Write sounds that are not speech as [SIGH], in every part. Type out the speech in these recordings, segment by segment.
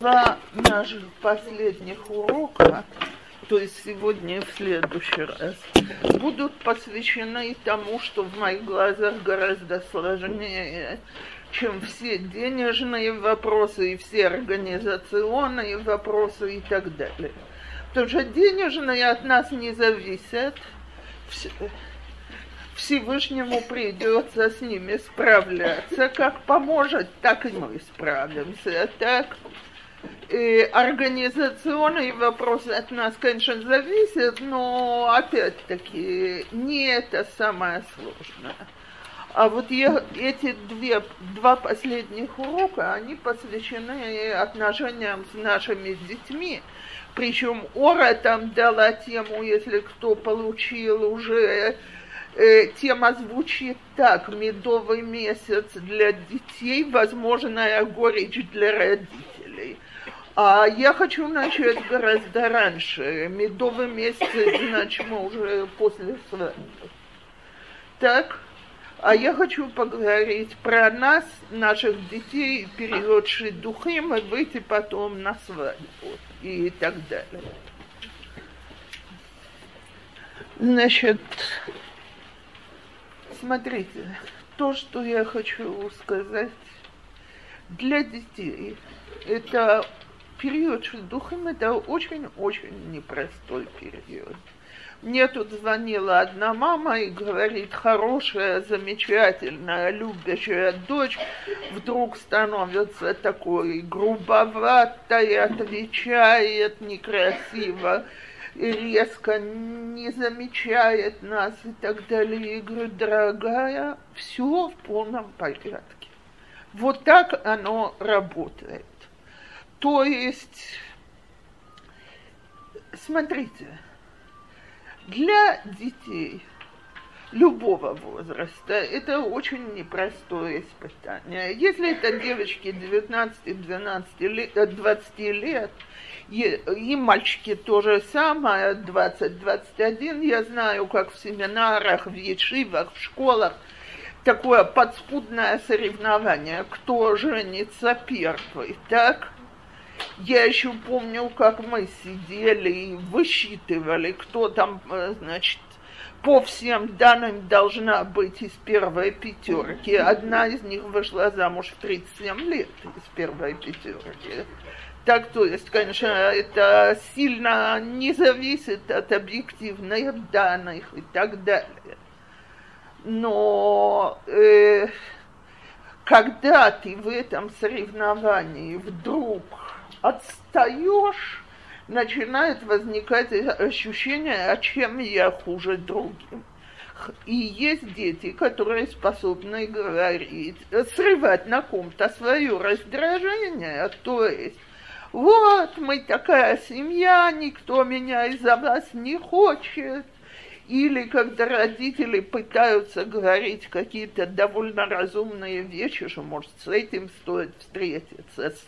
Два наших последних урока, то есть сегодня и в следующий раз, будут посвящены тому, что в моих глазах гораздо сложнее, чем все денежные вопросы и все организационные вопросы и так далее. Потому что денежные от нас не зависят. Всевышнему придется с ними справляться. Как поможет, так и мы справимся. Так и организационные вопросы от нас, конечно, зависят, но опять-таки не это самое сложное. А вот я, эти две, два последних урока, они посвящены отношениям с нашими детьми. Причем Ора там дала тему, если кто получил уже, э, тема звучит так, медовый месяц для детей, возможная горечь для родителей – а я хочу начать гораздо раньше. Медовый месяц, значит, мы уже после свадьбы. Так, а я хочу поговорить про нас, наших детей, период духим и выйти потом на свадьбу и так далее. Значит, смотрите, то, что я хочу сказать для детей, это период шельдухим это очень-очень непростой период. Мне тут звонила одна мама и говорит, хорошая, замечательная, любящая дочь вдруг становится такой грубоватой, отвечает некрасиво, резко не замечает нас и так далее. И говорю, дорогая, все в полном порядке. Вот так оно работает. То есть, смотрите, для детей любого возраста это очень непростое испытание. Если это девочки 19-12 лет, 20 лет, и, и мальчики то же самое, 20-21, я знаю, как в семинарах, в ешивах, в школах, такое подспудное соревнование, кто женится первый, так? Я еще помню, как мы сидели и высчитывали, кто там, э, значит, по всем данным должна быть из первой пятерки. Одна из них вышла замуж в 37 лет из первой пятерки. Так, то есть, конечно, это сильно не зависит от объективных данных и так далее. Но э, когда ты в этом соревновании вдруг отстаешь, начинает возникать ощущение, а чем я хуже другим. И есть дети, которые способны говорить, срывать на ком-то свое раздражение, то есть вот мы такая семья, никто меня из-за вас не хочет. Или когда родители пытаются говорить какие-то довольно разумные вещи, что может с этим стоит встретиться, с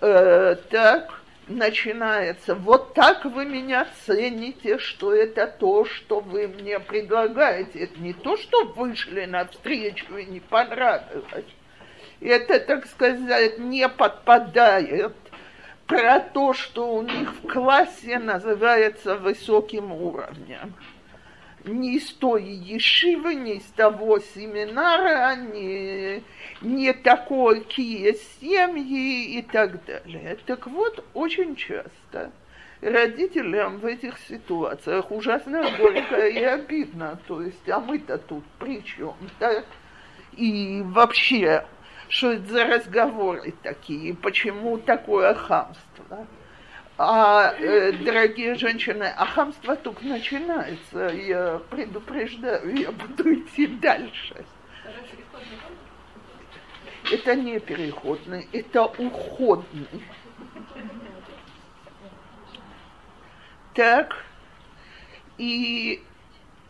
э, так начинается. Вот так вы меня цените, что это то, что вы мне предлагаете. Это не то, что вышли навстречу и не понравилось. Это, так сказать, не подпадает про то, что у них в классе называется высоким уровнем ни из той ешивы, ни из того семинара, ни, ни такие семьи и так далее. Так вот, очень часто родителям в этих ситуациях ужасно горько и обидно. То есть, а мы-то тут при чем? Да? И вообще, что это за разговоры такие? Почему такое хамство? А, э, дорогие женщины, а хамство только начинается. Я предупреждаю, я буду идти дальше. Это не переходный, это уходный. Так, и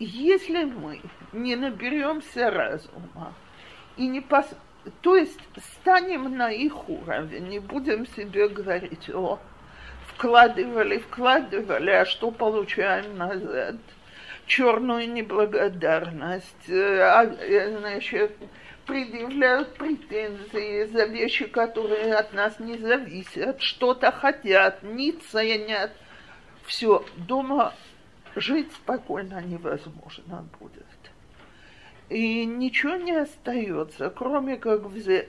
если мы не наберемся разума и не пос... то есть станем на их уровень, не будем себе говорить, о, вкладывали, вкладывали, а что получаем назад? Черную неблагодарность, э, а, э, значит, предъявляют претензии за вещи, которые от нас не зависят, что-то хотят, не ценят. Все, дома жить спокойно невозможно будет. И ничего не остается, кроме как взять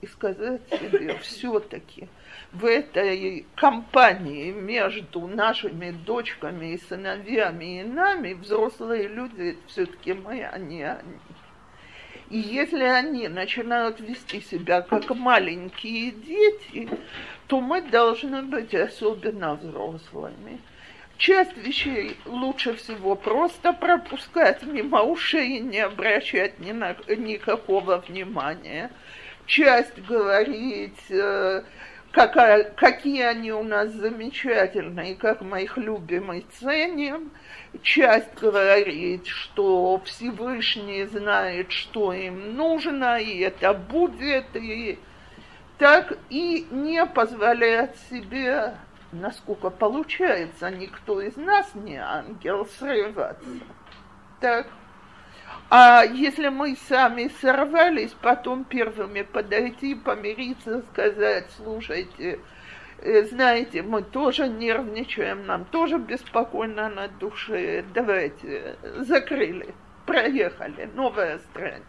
и сказать себе, все-таки в этой компании между нашими дочками и сыновьями и нами взрослые люди все-таки мы, а не они. И если они начинают вести себя как маленькие дети, то мы должны быть особенно взрослыми. Часть вещей лучше всего просто пропускать мимо ушей и не обращать ни на, никакого внимания. Часть говорить, э, какая, какие они у нас замечательные, как мы их любим и ценим. Часть говорит, что Всевышний знает, что им нужно, и это будет, и так и не позволяет себе, насколько получается, никто из нас не ангел, срываться. Так. А если мы сами сорвались, потом первыми подойти, помириться, сказать, слушайте, э, знаете, мы тоже нервничаем, нам тоже беспокойно на душе, давайте, закрыли, проехали, новая страничка.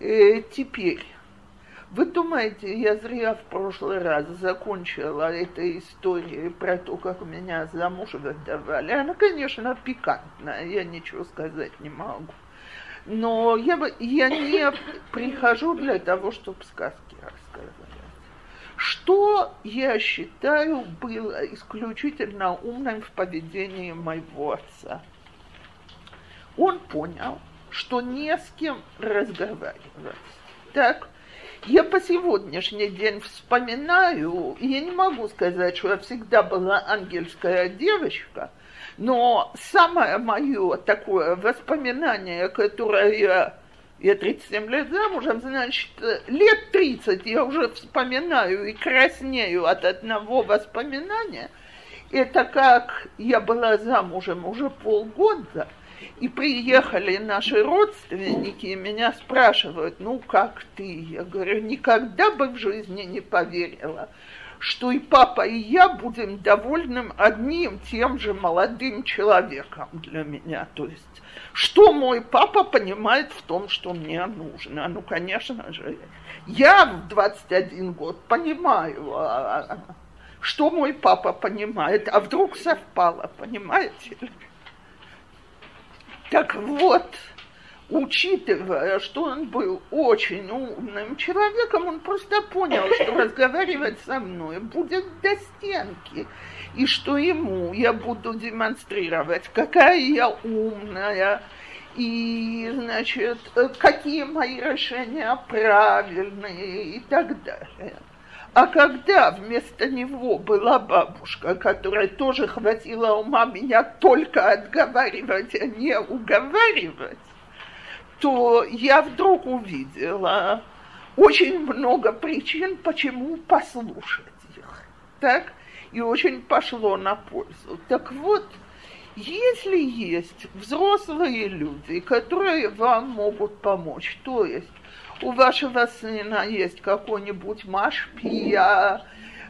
И э, теперь вы думаете, я зря в прошлый раз закончила этой историей про то, как меня замуж выдавали? Она, конечно, пикантная, я ничего сказать не могу. Но я, я не прихожу для того, чтобы сказки рассказывать. Что я считаю было исключительно умным в поведении моего отца? Он понял, что не с кем разговаривать. Так, я по сегодняшний день вспоминаю, я не могу сказать, что я всегда была ангельская девочка, но самое мое такое воспоминание, которое я я 37 лет замужем, значит, лет 30 я уже вспоминаю и краснею от одного воспоминания. Это как я была замужем уже полгода – и приехали наши родственники и меня спрашивают, ну как ты? Я говорю, никогда бы в жизни не поверила, что и папа, и я будем довольным одним тем же молодым человеком для меня. То есть, что мой папа понимает в том, что мне нужно? Ну, конечно же, я в 21 год понимаю, а, а, а, что мой папа понимает, а вдруг совпало, понимаете? Так вот, учитывая, что он был очень умным человеком, он просто понял, что разговаривать со мной будет до стенки, и что ему я буду демонстрировать, какая я умная, и, значит, какие мои решения правильные и так далее. А когда вместо него была бабушка, которая тоже хватила ума меня только отговаривать, а не уговаривать, то я вдруг увидела очень много причин, почему послушать их. Так? И очень пошло на пользу. Так вот, если есть взрослые люди, которые вам могут помочь, то есть у вашего сына есть какой-нибудь машпия,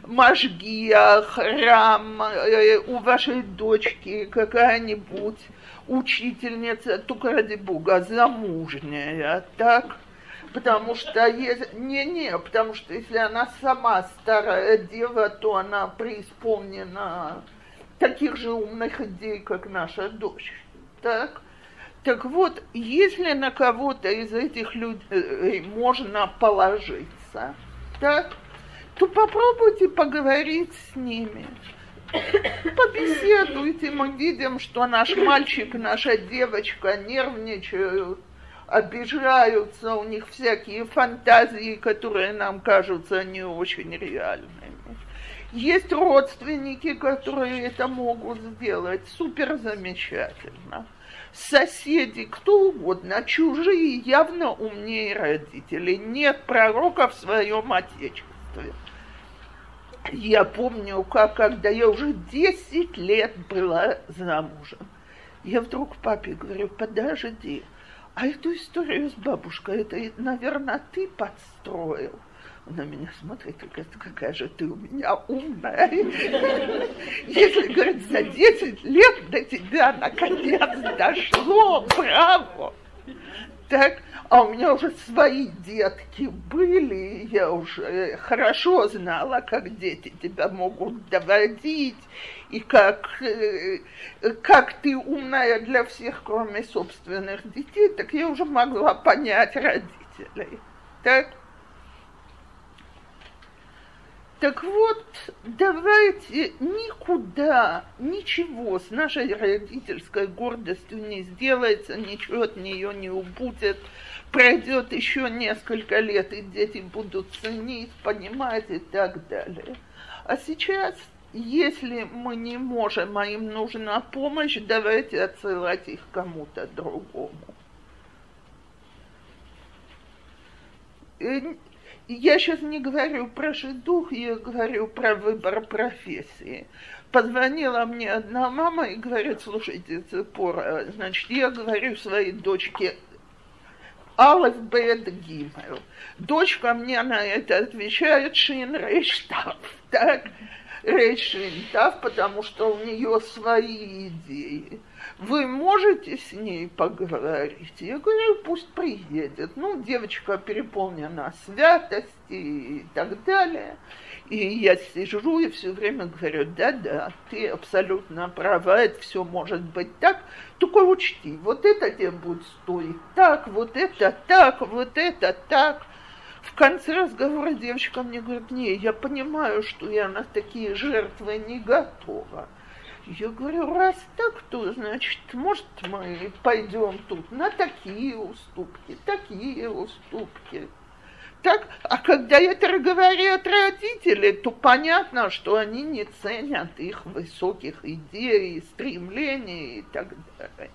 мажгия, храм, э, у вашей дочки какая-нибудь учительница, только ради бога, замужняя, так? Потому что есть... Не-не, потому что если она сама старая дева, то она преисполнена таких же умных идей, как наша дочь. Так? Так вот, если на кого-то из этих людей можно положиться, так, то попробуйте поговорить с ними. Побеседуйте, мы видим, что наш мальчик, наша девочка нервничают, обижаются, у них всякие фантазии, которые нам кажутся не очень реальными. Есть родственники, которые это могут сделать. Супер замечательно соседи, кто угодно, чужие явно умнее родителей. Нет пророка в своем отечестве. Я помню, как когда я уже 10 лет была замужем, я вдруг папе говорю, подожди, а эту историю с бабушкой, это, наверное, ты подстроил. На меня смотрит и говорит, какая же ты у меня умная. Если, говорит, за 10 лет до тебя наконец дошло, браво. Так, а у меня уже свои детки были, я уже хорошо знала, как дети тебя могут доводить, и как, э, как ты умная для всех, кроме собственных детей, так я уже могла понять родителей. Так? Так вот, давайте никуда, ничего с нашей родительской гордостью не сделается, ничего от нее не убудет. Пройдет еще несколько лет, и дети будут ценить, понимать и так далее. А сейчас, если мы не можем, а им нужна помощь, давайте отсылать их кому-то другому. Я сейчас не говорю про шедух, я говорю про выбор профессии. Позвонила мне одна мама и говорит, слушайте, Цепора, значит, я говорю своей дочке, Алеф, Бет, Гимел. Дочка мне на это отвечает Шин Рейштав. Так, Рейшинтав, потому что у нее свои идеи вы можете с ней поговорить? Я говорю, пусть приедет. Ну, девочка переполнена святости и так далее. И я сижу и все время говорю, да-да, ты абсолютно права, это все может быть так, только учти, вот это тебе будет стоить так, вот это так, вот это так. В конце разговора девочка мне говорит, не, я понимаю, что я на такие жертвы не готова. Я говорю, раз так, то, значит, может, мы пойдем тут на такие уступки, такие уступки. Так, а когда это говорят родители, то понятно, что они не ценят их высоких идей, стремлений и так далее.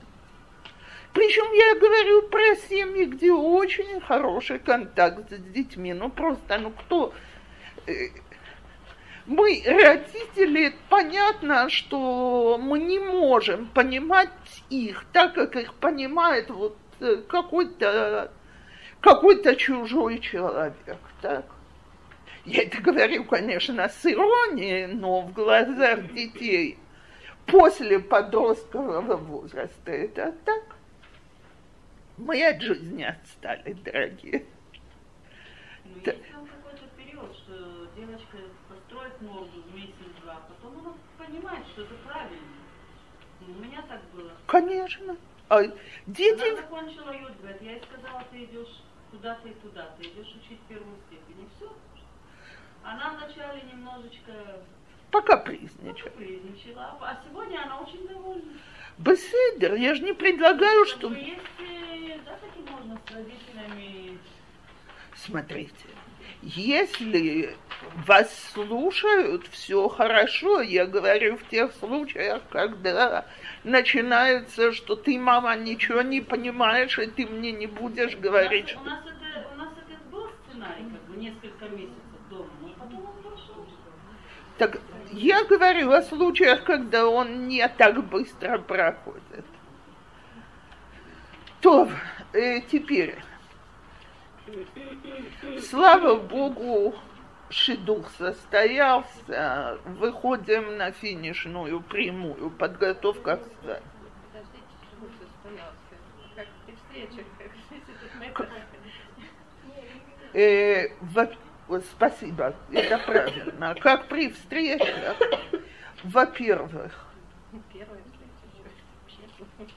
Причем я говорю про семьи, где очень хороший контакт с детьми. Ну просто, ну кто э, мы, родители, понятно, что мы не можем понимать их так, как их понимает вот э, какой-то какой-то чужой человек, так? Я это говорю, конечно, с иронией, но в глазах детей после подросткового возраста это так. Мы от жизни отстали, дорогие. Ну, есть там какой-то период, что девочка построит морду месяц-два, потом она понимает, что это правильно. Ну, у меня так было. Конечно. А дети... Она закончила йод, говорит, я ей сказала, ты идешь туда-то и туда, ты идешь учить первую степень, и все. Она вначале немножечко Пока призничала. призничала, а сегодня она очень довольна. Беседер, я же не предлагаю, что... Есть, э, да, таки можно с родителями Смотрите, если вас слушают, все хорошо. Я говорю в тех случаях, когда начинается, что ты, мама, ничего не понимаешь, и ты мне не будешь говорить. У нас, у нас, это, у нас это был сценарий, как бы несколько месяцев дома, но потом он прошел. Так я говорю о случаях, когда он не так быстро проходит. То э, теперь, слава Богу, шедух состоялся, выходим на финишную прямую, подготовка к свадьбе. Э, во- вот спасибо, это правильно. Как при встречах, во-первых, Первая встреча еще вообще.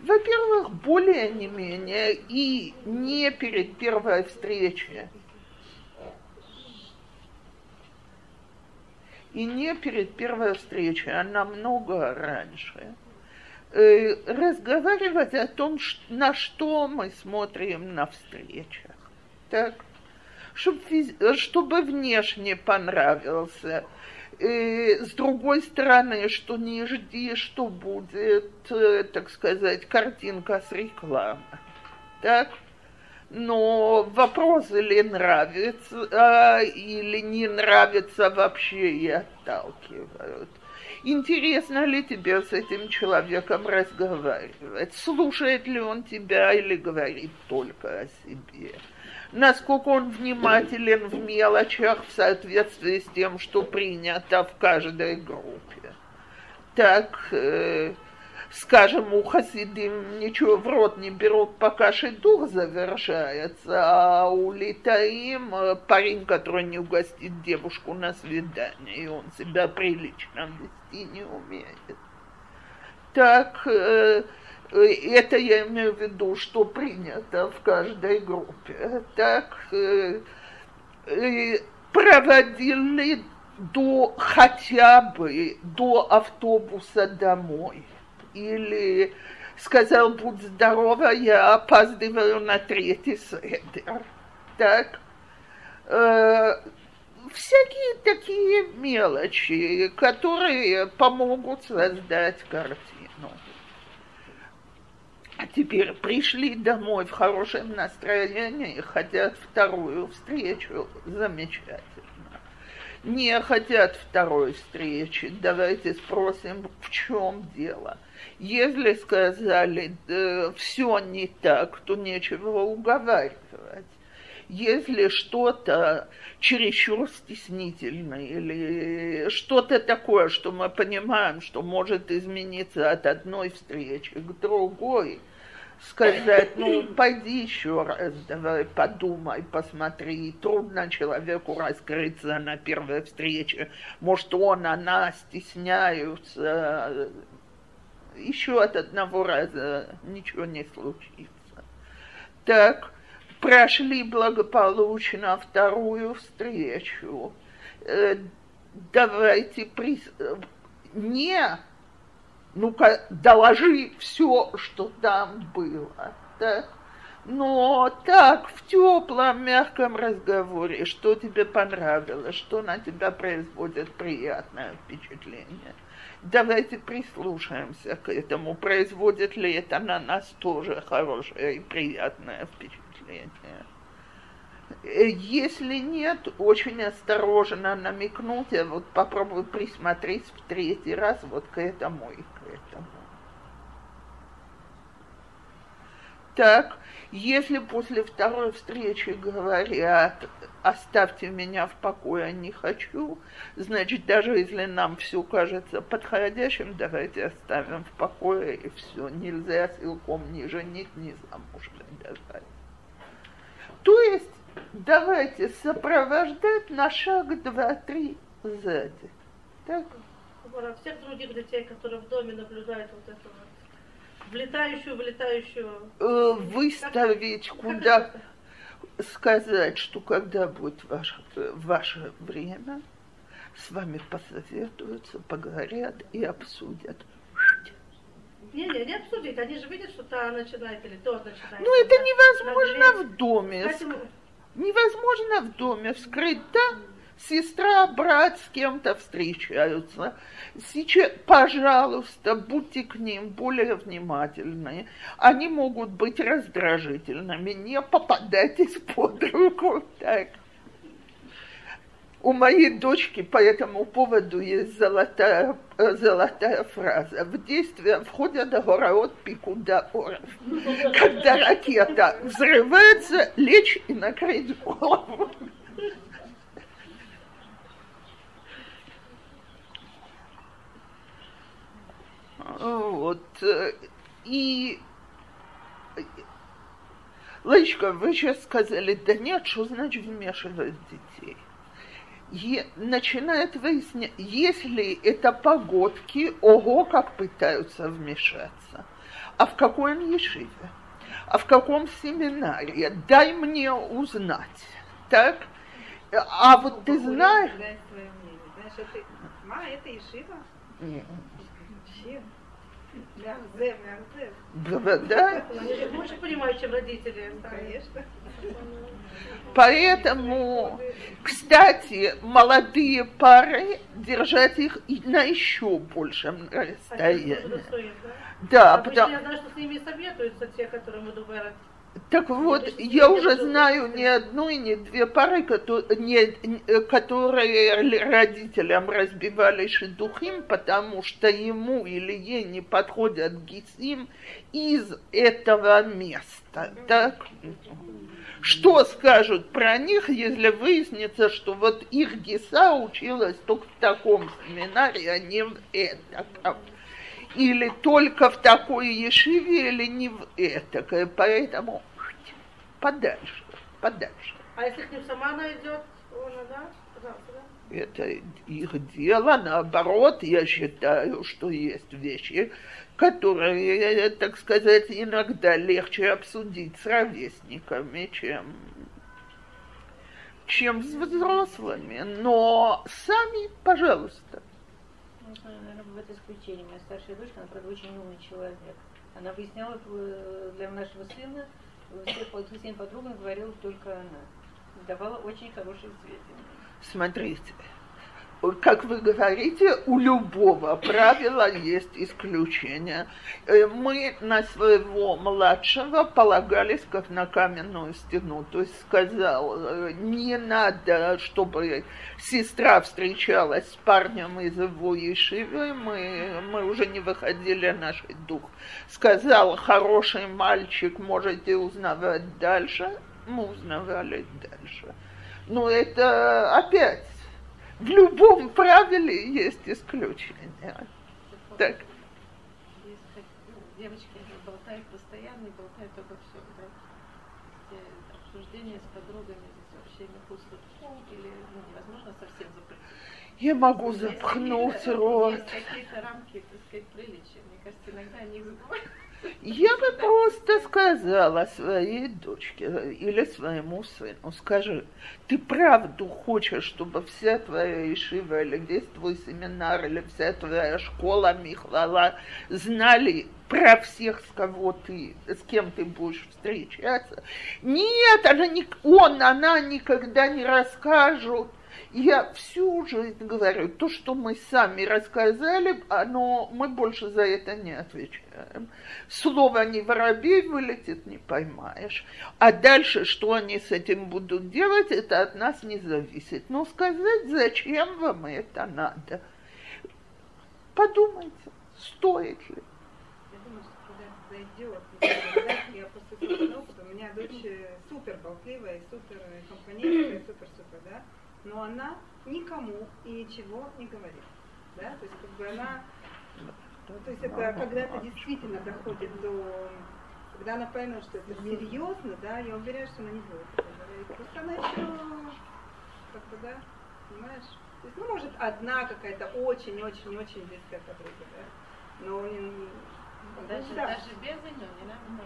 Во-первых, более не менее, и не перед первой встречей, и не перед первой встречей, а намного раньше, э, разговаривать о том, на что мы смотрим на встречах. Так? Чтоб физ- чтобы внешне понравился. С другой стороны, что не жди, что будет, э, так сказать, картинка с рекламы. Так? Но вопрос или нравится, а, или не нравится вообще и отталкивают. Интересно ли тебе с этим человеком разговаривать? Слушает ли он тебя или говорит только о себе? Насколько он внимателен в мелочах в соответствии с тем, что принято в каждой группе? Так, э, скажем, у хасидим ничего в рот не берут, пока шедух завершается, а у литаим э, парень, который не угостит девушку на свидание, и он себя прилично вести не умеет. Так, э, это я имею в виду, что принято в каждой группе. Так, проводили до хотя бы до автобуса домой – или сказал, будь здорова, я опаздываю на третий седер. Так, э, всякие такие мелочи, которые помогут создать картину. А теперь пришли домой в хорошем настроении, хотят вторую встречу, замечательно. Не хотят второй встречи, давайте спросим, в чем дело – если сказали, да, все не так, то нечего уговаривать. Если что-то чересчур стеснительное или что-то такое, что мы понимаем, что может измениться от одной встречи к другой, сказать, ну, пойди еще раз, давай подумай, посмотри. Трудно человеку раскрыться на первой встрече. Может, он, она стесняются, еще от одного раза ничего не случится. Так, прошли благополучно вторую встречу. Э, давайте при... не ну-ка, доложи все, что там было. Так? Но так, в теплом, мягком разговоре, что тебе понравилось, что на тебя производит приятное впечатление – Давайте прислушаемся к этому. Производит ли это на нас тоже хорошее и приятное впечатление? Э, если нет, очень осторожно намекнуть, а вот попробуй присмотреть в третий раз вот к этому и к этому. Так, если после второй встречи говорят, оставьте меня в покое, не хочу, значит, даже если нам все кажется подходящим, давайте оставим в покое и все. Нельзя силком ни женить, ни замуж выдавать. То есть давайте сопровождать на шаг два-три сзади. Так? Всех других детей, которые в доме наблюдают вот это вот влетающую, вылетающую. Э, выставить куда, сказать, что когда будет ваше, ваше время, с вами посоветуются, поговорят и обсудят. Не, не, не обсудить. Они же видят, что та начинает или тот начинает. Ну, это невозможно в доме. Кстати, невозможно в доме вскрыть, да? Сестра, брат с кем-то встречаются. Сейчас, пожалуйста, будьте к ним более внимательны. Они могут быть раздражительными. Не попадайтесь под руку. Так. У моей дочки по этому поводу есть золотая, золотая фраза. В действие входят город Пикуда Оров. Когда ракета взрывается, лечь и накрыть голову. Вот. Э, и Лычка, вы сейчас сказали, да нет, что значит вмешивать детей? И начинает выяснять, если это погодки, ого, как пытаются вмешаться. А в какой он ешиве? А в каком семинаре? Дай мне узнать. Так? А вот ты знаешь... Знаешь, это, ма, это ешива? Вообще. Да? Они больше понимают, чем родители. Конечно. Поэтому, кстати, молодые пары держать их на еще большем расстоянии. Да, потому... Я знаю, что с ними советуются те, которые мы думаем, Так вот, я уже знаю не одну и не две пары, не- которые родителям разбивали шедухим, потому что ему или ей не подходят гисим из этого места. Так? Что скажут про них, если выяснится, что вот их гиса училась только в таком семинаре, а не в этом? Или только в такой ешиве, или не в этакой. Поэтому подальше, подальше. А если к ним сама она идет, она, да? Пожалуйста, да? Это их дело. Наоборот, я считаю, что есть вещи, которые, так сказать, иногда легче обсудить с ровесниками, чем, чем с взрослыми. Но сами, пожалуйста. Можно, наверное, это исключение. У меня старшая дочка, она, правда, очень умный человек. Она выясняла э, для нашего сына, э, всех под- всем подругам говорила только она. Давала очень хорошие сведения. Смотрите, как вы говорите, у любого правила есть исключение. Э, Мы на своего младшего полагались как на каменную стену. То есть сказал, э, не надо, чтобы сестра встречалась с парнем из его ешивы, мы, мы уже не выходили наш дух. Сказал, хороший мальчик, можете узнавать дальше. Мы узнавали дальше. Но это опять в любом правиле есть исключение. Так. Ну, девочки болтают постоянно и болтают обо всем, да. Те обсуждения с подругами вообще не пустят или ну, невозможно совсем запретить. Я могу запхнуть рот. Есть какие-то рамки, так сказать, приличия. Мне кажется, иногда они забывают. Я бы просто сказала своей дочке или своему сыну, скажи, ты правду хочешь, чтобы вся твоя ишива или весь твой семинар или вся твоя школа Михлала знали про всех, с кого ты, с кем ты будешь встречаться? Нет, она не, он, она никогда не расскажут. Я всю жизнь говорю, то, что мы сами рассказали, оно, мы больше за это не отвечаем. Слово не воробей вылетит, не поймаешь. А дальше, что они с этим будут делать, это от нас не зависит. Но сказать, зачем вам это надо? Подумайте, стоит ли. Я думаю, что когда зайдет, я опыта, у меня дочь супер болтливая, супер компанейская, да, но она никому и ничего не говорит, да, то есть как бы она, ну, то есть это когда это действительно доходит до, когда она поймет, что это серьезно, да, я уверяю, что она не будет это говорить, просто она еще, как бы, да, понимаешь, то есть, ну, может, одна какая-то очень-очень-очень близкая подруга, да, но не, Даже, да. даже без имен, не надо, ну,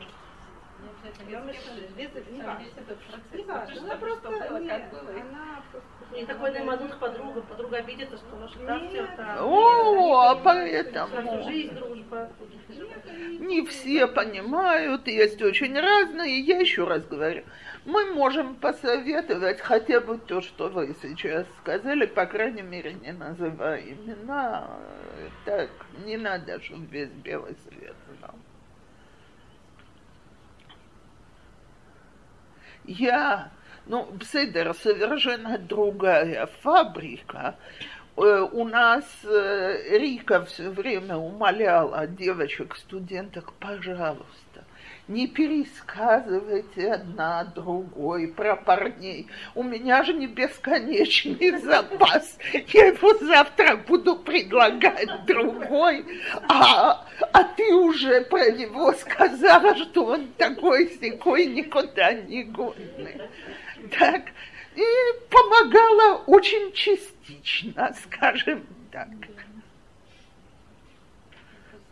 Я важно, Что- она просто. Не такой наймадут подруга, подруга обидится, что Нет. там. О, На поэтому всю жизнь дружба. не все понимают, есть очень разные. Я еще раз говорю, мы можем посоветовать хотя бы то, что вы сейчас сказали, по крайней мере, не называя имена. Так, не надо, чтобы весь белый свет Я, ну, Бседер, совершенно другая фабрика. Э, У нас э, Рика все время умоляла девочек, студенток, пожалуйста, не пересказывайте одна другой про парней. У меня же не бесконечный [LAUGHS] запас. Я его завтра буду предлагать другой, а, а ты уже про него сказала, что он такой секой никуда не годный. Так, и помогала очень частично, скажем так.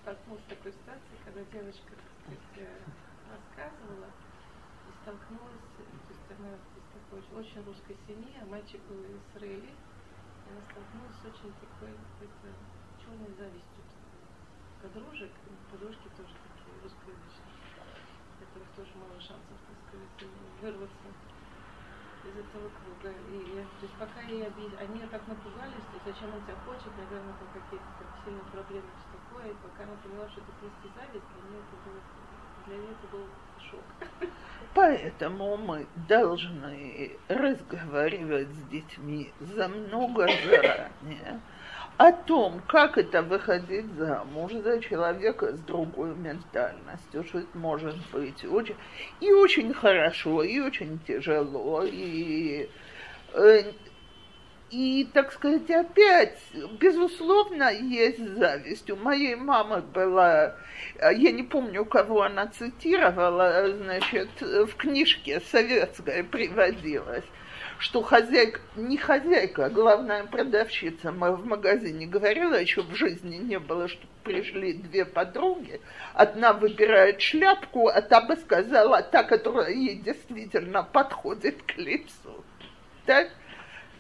Столкнулась с такой ситуацией, когда девочка так сказать, э, рассказывала и столкнулась, то есть она из такой очень- русской семьи, а мальчик был из Израиля, и она столкнулась с очень такой какой-то черной завистью подружек, подружки тоже такие русскоязычные, которых тоже мало шансов, так сказать, вырваться из этого круга. И то есть пока ей объяс- они так напугались, то есть зачем он тебя хочет, наверное, там какие-то так сильные проблемы, все такое. И пока она поняла, что это просто зависть, для нее это было, для нее это было шок. Поэтому мы должны разговаривать с детьми за много заранее о том, как это выходить замуж за человека с другой ментальностью, что это может быть очень, и очень хорошо, и очень тяжело, и э, и, так сказать, опять, безусловно, есть зависть. У моей мамы была, я не помню, кого она цитировала, значит, в книжке советская приводилась, что хозяйка, не хозяйка, а главная продавщица в магазине говорила, еще в жизни не было, что пришли две подруги, одна выбирает шляпку, а та бы сказала, та, которая ей действительно подходит к лицу. Так?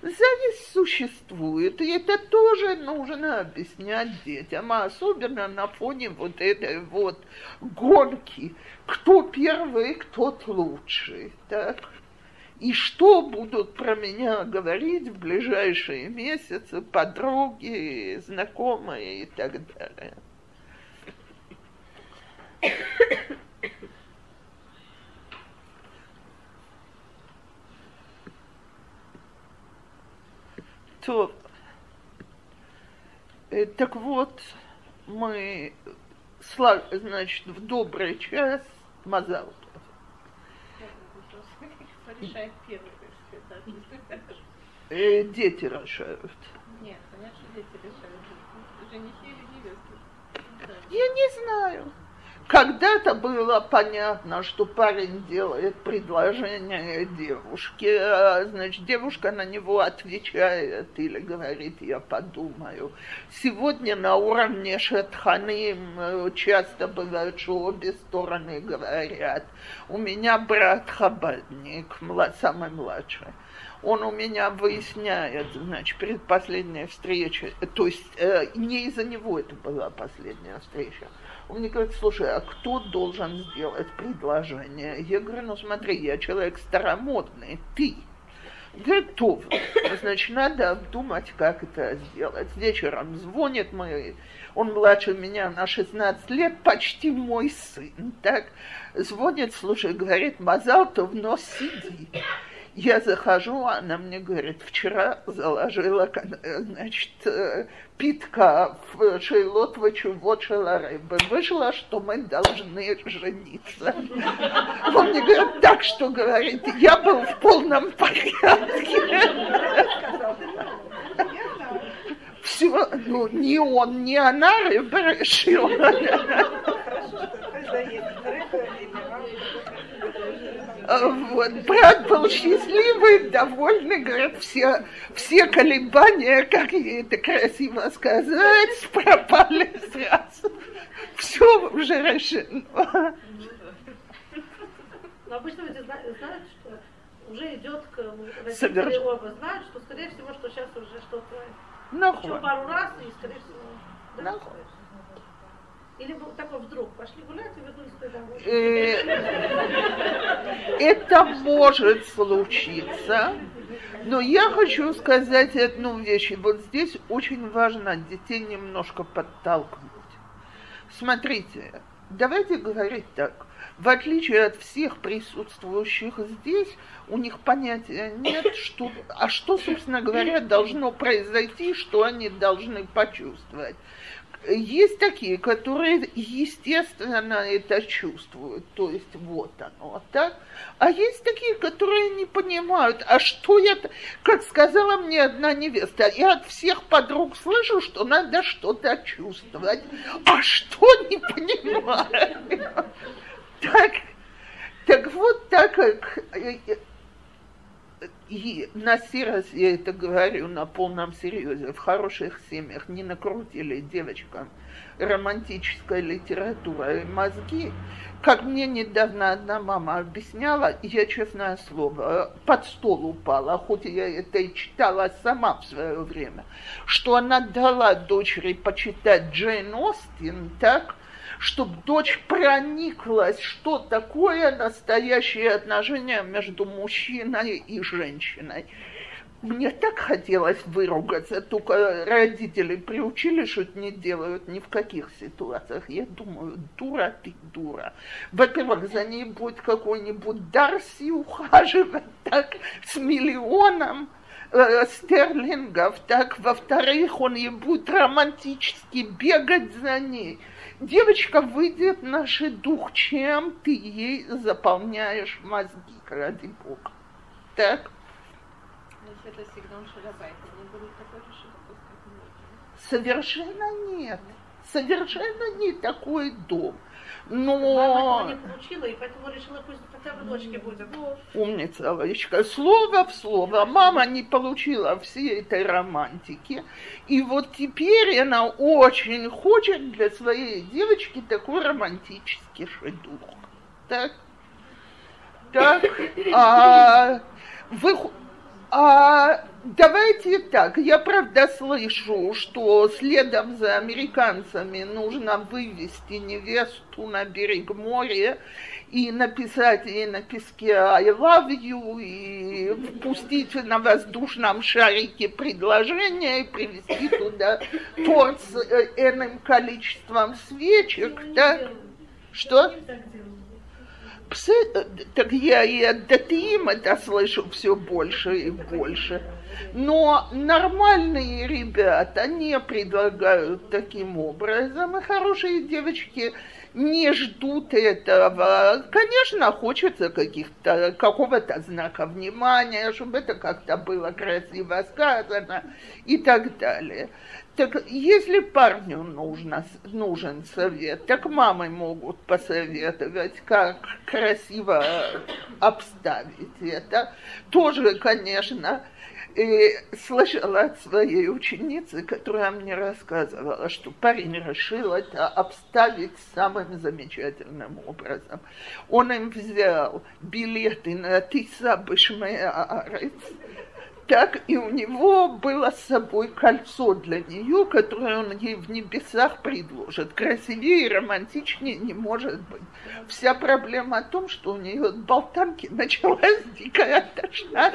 Зависть существует, и это тоже нужно объяснять детям, а особенно на фоне вот этой вот гонки, кто первый, кто лучший, так? И что будут про меня говорить в ближайшие месяцы подруги, знакомые и так далее. То, э, так вот, мы, значит, в добрый час мазал. Э, Дети решают. Нет, понятно, дети решают. Женихи или невесты? Я не знаю. Когда-то было понятно, что парень делает предложение девушке, а, значит, девушка на него отвечает или говорит, я подумаю. Сегодня на уровне шатханим э, часто бывает, что обе стороны говорят. У меня брат хабадник, самый младший он у меня выясняет, значит, перед последней встречей, то есть э, не из-за него это была последняя встреча, он мне говорит, слушай, а кто должен сделать предложение? Я говорю, ну смотри, я человек старомодный, ты. Готов. Значит, надо обдумать, как это сделать. Вечером звонит мой, он младше меня на 16 лет, почти мой сын, так? Звонит, слушай, говорит, Мазалтов, но сиди. Я захожу, она мне говорит, вчера заложила, значит, э, питка в Шейлот вот рыбы. Вышло, что мы должны жениться. Он мне говорит, так что, говорит, я был в полном порядке. Все, ну, не он, не она рыба решила. Вот, брат был счастливый, довольный, говорят, все, все колебания, как ей это красиво сказать, пропали сразу. Все уже решено. Но обычно люди знают, что уже идет к родители оба знают, что скорее всего, что сейчас уже что-то Нахуй. еще пару раз и скорее всего. Да. Или вы такой вдруг пошли гулять и вернулись домой? Э, это может случиться. Но я хочу сказать одну вещь. Вот здесь очень важно детей немножко подтолкнуть. Смотрите, давайте говорить так. В отличие от всех присутствующих здесь, у них понятия нет, что, а что, собственно говоря, должно произойти, что они должны почувствовать. Есть такие, которые, естественно, это чувствуют, то есть вот оно, так? А есть такие, которые не понимают, а что я, как сказала мне одна невеста, я от всех подруг слышу, что надо что-то чувствовать, а что не понимаю. [LAUGHS] Так, так вот так как и на раз я это говорю на полном серьезе, в хороших семьях не накрутили девочкам романтическая литература и мозги. Как мне недавно одна мама объясняла, я, честное слово, под стол упала, хоть я это и читала сама в свое время, что она дала дочери почитать Джейн Остин, так, чтобы дочь прониклась, что такое настоящее отношение между мужчиной и женщиной. Мне так хотелось выругаться, только родители приучили, что это не делают ни в каких ситуациях. Я думаю, дура ты, дура. Во-первых, за ней будет какой-нибудь Дарси ухаживать так с миллионом э, стерлингов, так, во-вторых, он ей будет романтически бегать за ней. Девочка выйдет на дух, чем ты ей заполняешь мозги, ради Бога. Так? это сигнал шалабайта, не будет такой же шалабайт, Совершенно нет. Совершенно не такой дом. Но... Мама его не получила, и поэтому решила, пусть хотя бы дочке будет. Умница, Ларичка. Слово в слово. Мама не получила всей этой романтики. И вот теперь она очень хочет для своей девочки такой романтический шедух. Так? Так? А, вы, а, давайте так, я правда слышу, что следом за американцами нужно вывести невесту на берег моря и написать ей на песке I love you, и впустить на воздушном шарике предложение и привезти туда торт с э, энным количеством свечек, да? Что? так я и от датиим это слышу все больше и больше. Но нормальные ребята не предлагают таким образом, и хорошие девочки не ждут этого. Конечно, хочется каких-то, какого-то знака внимания, чтобы это как-то было красиво сказано и так далее. Так если парню нужно, нужен совет, так мамы могут посоветовать, как красиво обставить это. Тоже, конечно, и слышала от своей ученицы, которая мне рассказывала, что парень решил это обставить самым замечательным образом. Он им взял билеты на Тиса Бешмеарец, так и у него было с собой кольцо для нее, которое он ей в небесах предложит. Красивее и романтичнее не может быть. Вся проблема в том, что у нее от болтанки началась дикая тошнота.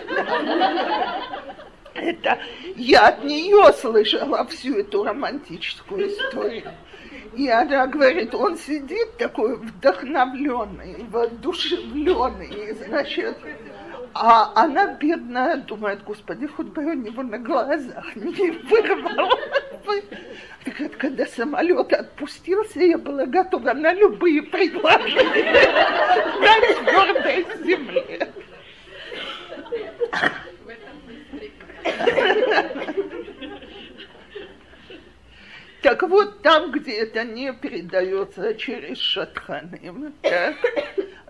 Это я от нее слышала всю эту романтическую историю. И она говорит, он сидит такой вдохновленный, воодушевленный, значит, а она, бедная, думает, господи, хоть бы у него на глазах не вырвало. Так когда самолет отпустился, я была готова на любые предложения на твердой земле. Так вот, там, где это не передается через шатханым, так,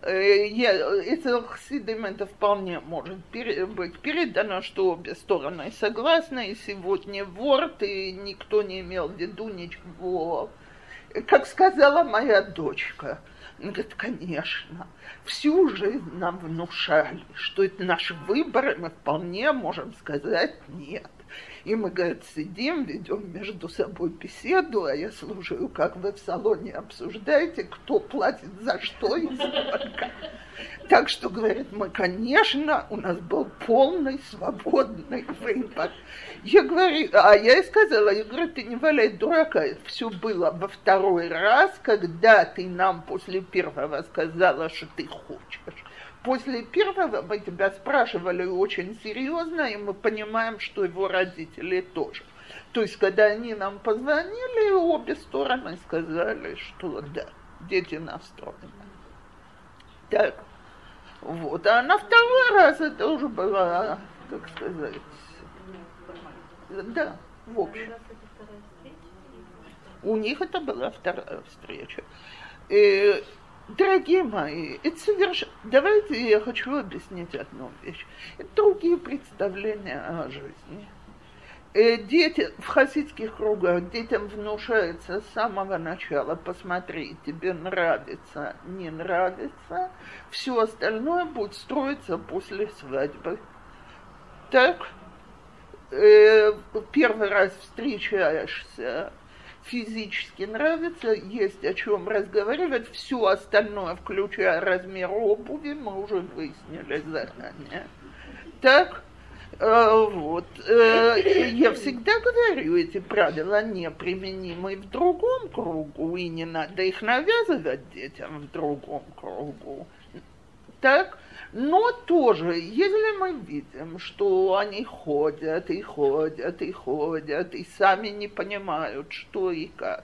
Э, я, это хсидам это вполне может быть передано, что обе стороны согласны, и сегодня ворд, и никто не имел в виду ничего. Как сказала моя дочка, она говорит, конечно, всю жизнь нам внушали, что это наш выбор, и мы вполне можем сказать нет. И мы, говорит, сидим, ведем между собой беседу, а я слушаю, как вы в салоне обсуждаете, кто платит за что и сколько. Так что, говорит, мы, конечно, у нас был полный свободный выбор. Я говорю, а я ей сказала, я говорю, ты не валяй дурака, все было во второй раз, когда ты нам после первого сказала, что ты хочешь. После первого мы тебя спрашивали очень серьезно, и мы понимаем, что его родители тоже. То есть, когда они нам позвонили, обе стороны сказали, что да, дети настроены. Так, вот. А на второй раз это уже было, как сказать, да, в общем. У них это была вторая встреча. И Дорогие мои, это соверш... давайте я хочу объяснить одну вещь. Это другие представления о жизни. Э, дети в хасидских кругах детям внушается с самого начала, посмотри, тебе нравится, не нравится, все остальное будет строиться после свадьбы. Так, э, первый раз встречаешься физически нравится, есть о чем разговаривать, все остальное, включая размер обуви, мы уже выяснили заранее. Так, Э, Вот. Э, Я всегда говорю, эти правила неприменимы в другом кругу, и не надо их навязывать детям в другом кругу. Так? Но тоже, если мы видим, что они ходят и ходят и ходят, и сами не понимают, что и как.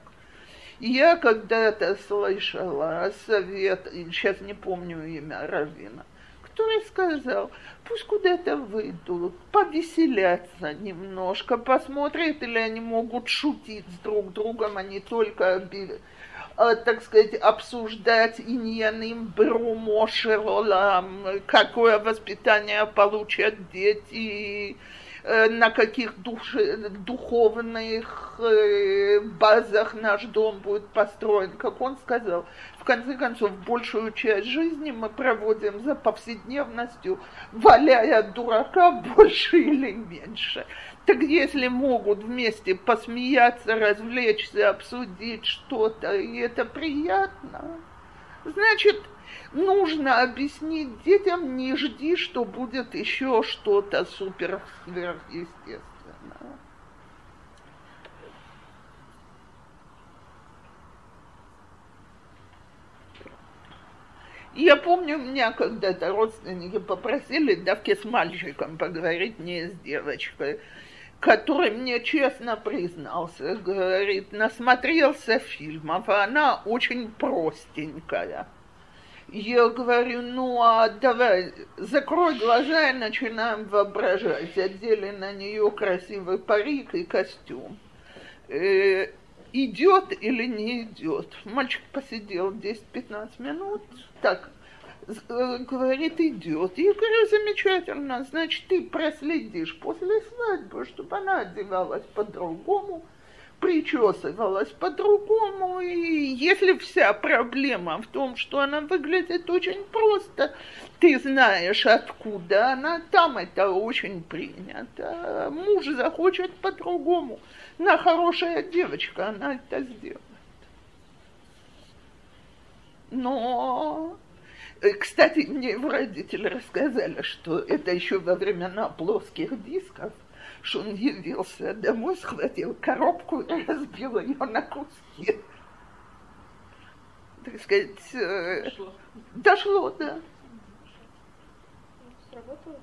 Я когда-то слышала совет, сейчас не помню имя Равина, который сказал, пусть куда-то выйдут, повеселятся немножко, посмотрят, или они могут шутить с друг другом, а не только, так сказать, обсуждать иньяным брумо шеролам, какое воспитание получат дети, э, на каких душе- духовных э, базах наш дом будет построен. Как он сказал, в конце концов, большую часть жизни мы проводим за повседневностью, валяя дурака больше или меньше. Так если могут вместе посмеяться, развлечься, обсудить что-то, и это приятно, значит, нужно объяснить детям, не жди, что будет еще что-то супер сверхъестественное. Я помню, меня когда-то родственники попросили давки с мальчиком поговорить, не с девочкой, который мне честно признался, говорит, насмотрелся фильмов, а она очень простенькая. Я говорю, ну а давай, закрой глаза и начинаем воображать. Одели на нее красивый парик и костюм. Э, идет или не идет? Мальчик посидел 10-15 минут, так, говорит, идет. Я говорю, замечательно, значит, ты проследишь после свадьбы, чтобы она одевалась по-другому, причесывалась по-другому, и если вся проблема в том, что она выглядит очень просто, ты знаешь, откуда она, там это очень принято. Муж захочет по-другому. Она хорошая девочка, она это сделает. Но Э, Кстати, мне его родители рассказали, что это еще во времена плоских дисков, что он явился домой, схватил коробку и разбил ее на куски. Так сказать, э, Шло. дошло, да. Сработало?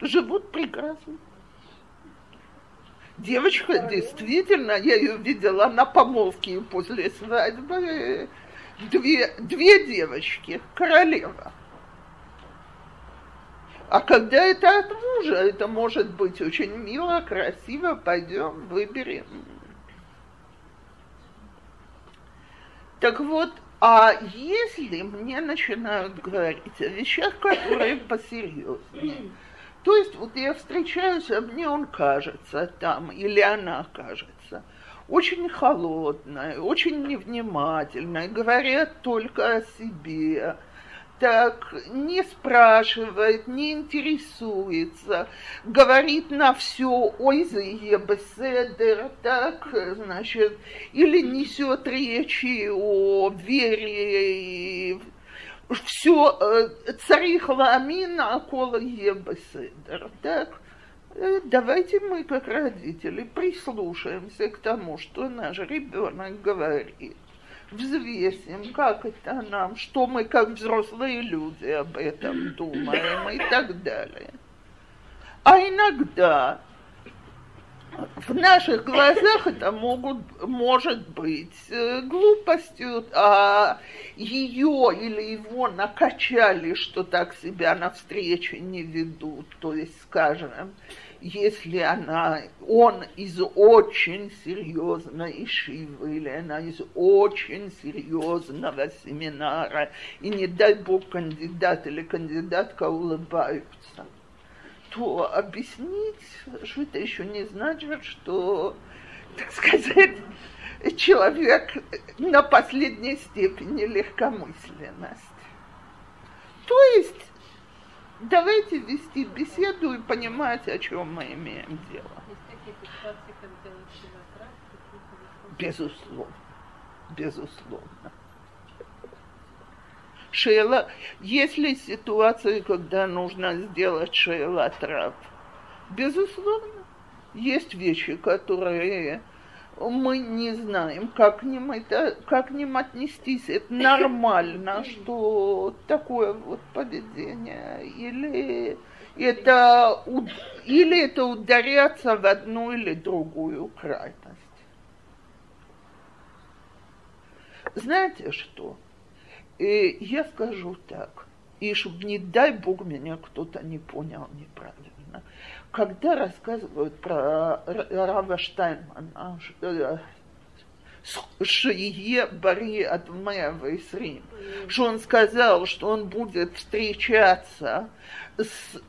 Живут прекрасно. Девочка действительно, я ее видела на помолвке после свадьбы. Две, две девочки, королева. А когда это от мужа, это может быть очень мило, красиво, пойдем, выберем. Так вот, а если мне начинают говорить о вещах, которые посерьезнее, то есть вот я встречаюсь, а мне он кажется там, или она кажется, очень холодной, очень невнимательной, говорят только о себе, так не спрашивает, не интересуется, говорит на все, ой, беседер, так, значит, или несет речи о вере и все царих ламина, около ебеседер, так? Э, Давайте мы, как родители, прислушаемся к тому, что наш ребенок говорит. Взвесим, как это нам, что мы, как взрослые люди, об этом думаем и так далее. А иногда в наших глазах это могут, может быть э, глупостью, а ее или его накачали, что так себя на встрече не ведут. То есть, скажем, если она, он из очень серьезной шивы, или она из очень серьезного семинара, и не дай бог кандидат или кандидатка улыбаются, то объяснить, что это еще не значит, что, так сказать, человек на последней степени легкомысленности. То есть давайте вести беседу и понимать, о чем мы имеем дело. Безусловно. Безусловно. Шейла, есть ли ситуации, когда нужно сделать шейла трав? Безусловно, есть вещи, которые мы не знаем, как к ним, это, как к ним отнестись. Это нормально, что такое вот поведение. Или это, или это ударяться в одну или другую крайность. Знаете что? И я скажу так, и чтобы не дай Бог меня кто-то не понял неправильно. Когда рассказывают про Рава Штайнмана, э, Шие Бари от Мэвейсрим, что он сказал, что он будет встречаться с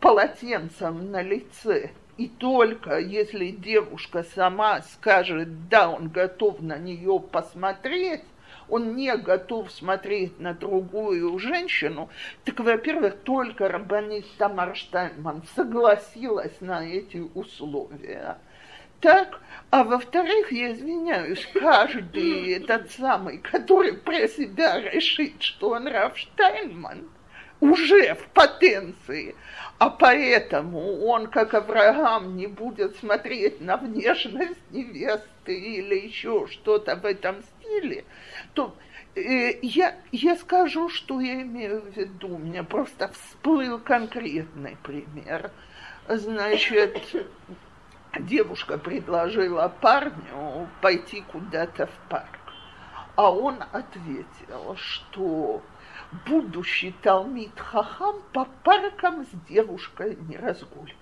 полотенцем на лице, и только если девушка сама скажет, да, он готов на нее посмотреть, он не готов смотреть на другую женщину, так, во-первых, только Рабанит Тамар Штайнман согласилась на эти условия. Так, а во-вторых, я извиняюсь, каждый этот самый, который про себя решит, что он Раф Штайнман, уже в потенции, а поэтому он, как Авраам, не будет смотреть на внешность невесты или еще что-то в этом стиле, то э, я, я скажу, что я имею в виду. У меня просто всплыл конкретный пример. Значит, девушка предложила парню пойти куда-то в парк. А он ответил, что будущий Талмит Хахам по паркам с девушкой не разгуливает.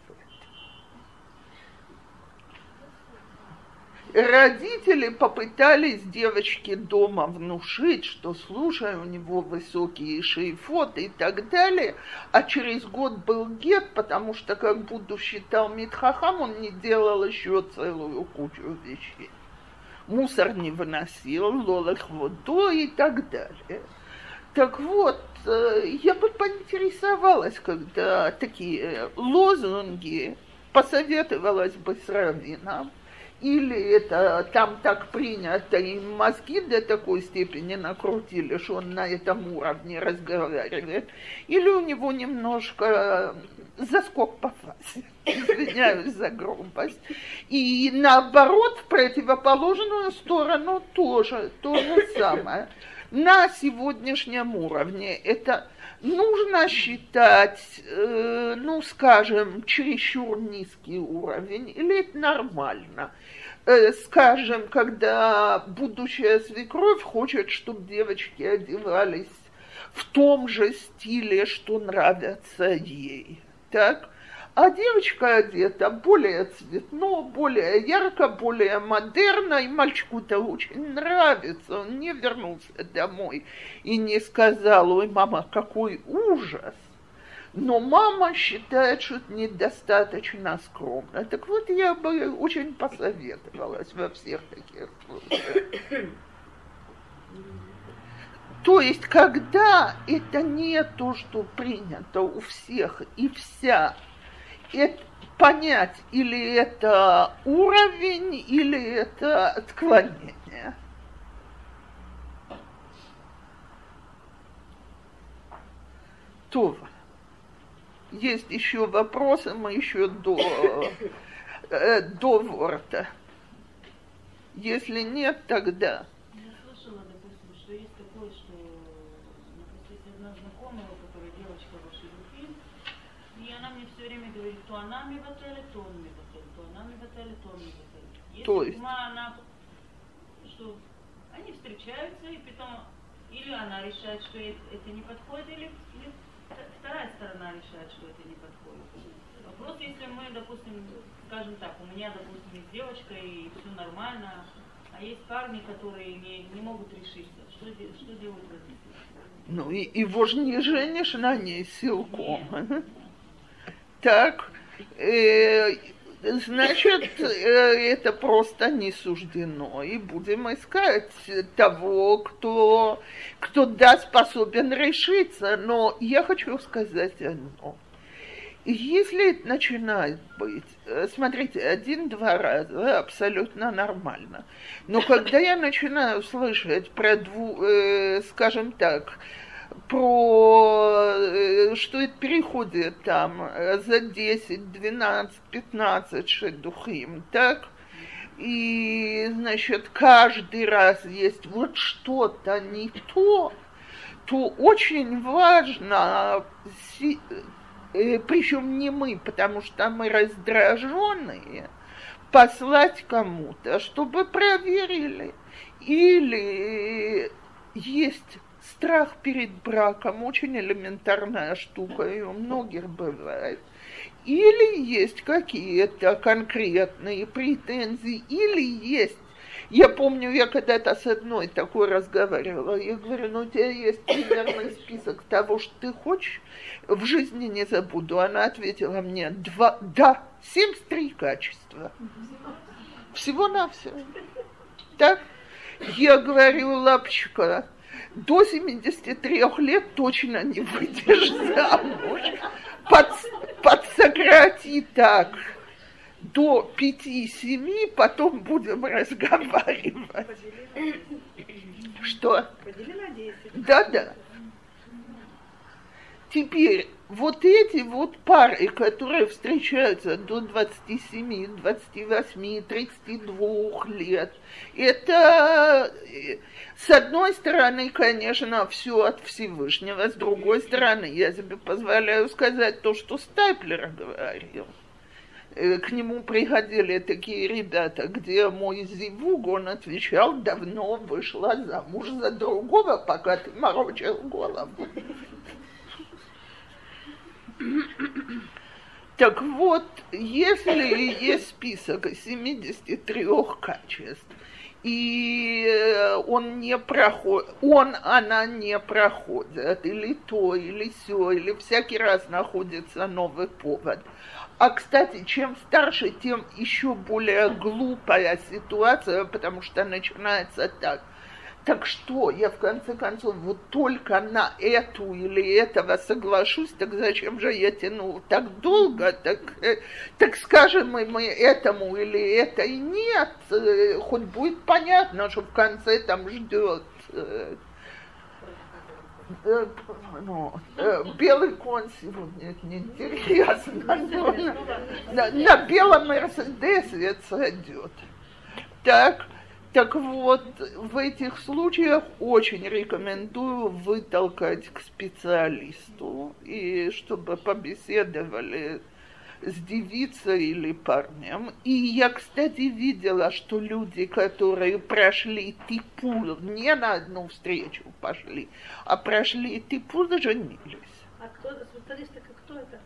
Родители попытались девочке дома внушить, что слушай, у него высокие шейфоты и так далее, а через год был гет, потому что как будущий Талмит Хахам он не делал еще целую кучу вещей. Мусор не выносил, лолах воду и так далее. Так вот, э, я бы поинтересовалась, когда такие лозунги посоветовалась бы с раввином, или это там так принято, и мозги до такой степени накрутили, что он на этом уровне разговаривает, или у него немножко заскок по фазе, [COUGHS] извиняюсь за грубость. И наоборот, в противоположную сторону тоже то же самое на сегодняшнем уровне. Это нужно считать, э, ну, скажем, чересчур низкий уровень, или это нормально? Э, скажем, когда будущая свекровь хочет, чтобы девочки одевались в том же стиле, что нравятся ей. Так? А девочка одета более цветно, более ярко, более модерно, и мальчику это очень нравится. Он не вернулся домой и не сказал, ой, мама, какой ужас. Но мама считает, что это недостаточно скромно. Так вот, я бы очень посоветовалась во всех таких случаях. То есть, когда это не то, что принято у всех и вся, это понять, или это уровень, или это отклонение. То есть еще вопросы, мы еще до, э, до ворта. Если нет, тогда. То она мивателит, то он мивателит, то она мивателит, то он. Если то есть? она, что они встречаются, и потом или она решает, что это не подходит, или, или вторая сторона решает, что это не подходит. Вопрос, если мы, допустим, скажем так, у меня, допустим, есть девочка, и все нормально, а есть парни, которые не, не могут решиться. Что, что делать в этом Ну, и, его же не женишь на ней силком. Нет. Так, э, значит, э, это просто не суждено. И будем искать того, кто, кто да, способен решиться. Но я хочу сказать одно. Если начинает быть, э, смотрите, один-два раза абсолютно нормально. Но когда я начинаю слышать про, дву, э, скажем так, про э, что это переходит там э, за 10, 12, 15 шедухим, так? И, значит, каждый раз есть вот что-то не то, то очень важно, э, причем не мы, потому что мы раздраженные, послать кому-то, чтобы проверили. Или есть страх перед браком, очень элементарная штука, и у многих бывает. Или есть какие-то конкретные претензии, или есть я помню, я когда-то с одной такой разговаривала. Я говорю, ну у тебя есть примерный список того, что ты хочешь. В жизни не забуду. Она ответила мне, два, да, 73 качества. Всего-навсего. Так? Я говорю, лапочка, до 73 лет точно не выйдешь замуж. Под, подсократи так до 5-7, потом будем разговаривать. Что? Да-да. Теперь вот эти вот пары, которые встречаются до 27, 28, 32 лет, это, с одной стороны, конечно, все от Всевышнего, с другой стороны, я себе позволяю сказать то, что Стайплер говорил. Э, к нему приходили такие ребята, где мой зивуг, он отвечал, давно вышла замуж за другого, пока ты морочил голову. Так вот, если есть список 73 качеств, и э, он не проходит, он, она не проходит, или то, или все, или всякий раз находится новый повод – а, кстати, чем старше, тем еще более глупая ситуация, потому что начинается так. Так что, я в конце концов вот только на эту или этого соглашусь, так зачем же я тяну так долго? Так, э, так скажем мы, мы этому или это и нет, э, хоть будет понятно, что в конце там ждет э, ну, белый конь сегодня это неинтересно. Но на, на белом Мерседесе это сойдет. Так, так вот, в этих случаях очень рекомендую вытолкать к специалисту, и чтобы побеседовали с девицей или парнем. И я, кстати, видела, что люди, которые прошли типул, не на одну встречу пошли, а прошли типул, женились. А кто, специалисты, кто это?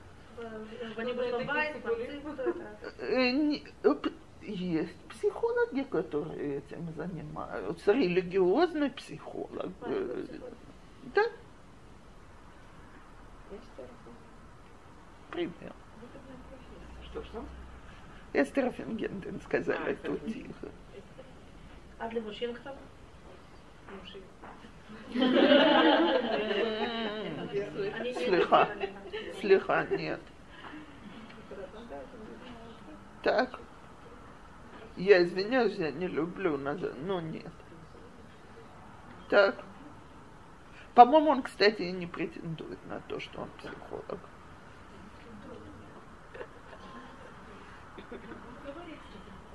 Они есть психологи, которые этим занимаются, религиозный психолог. Да? Пример. Что, что? Эстер Фингенден сказали а, тут тихо. А для мужчин кто? Слыха. Слыха, нет. Так. Я извиняюсь, я не люблю, но нет. Так. По-моему, он, кстати, не претендует на то, что он психолог.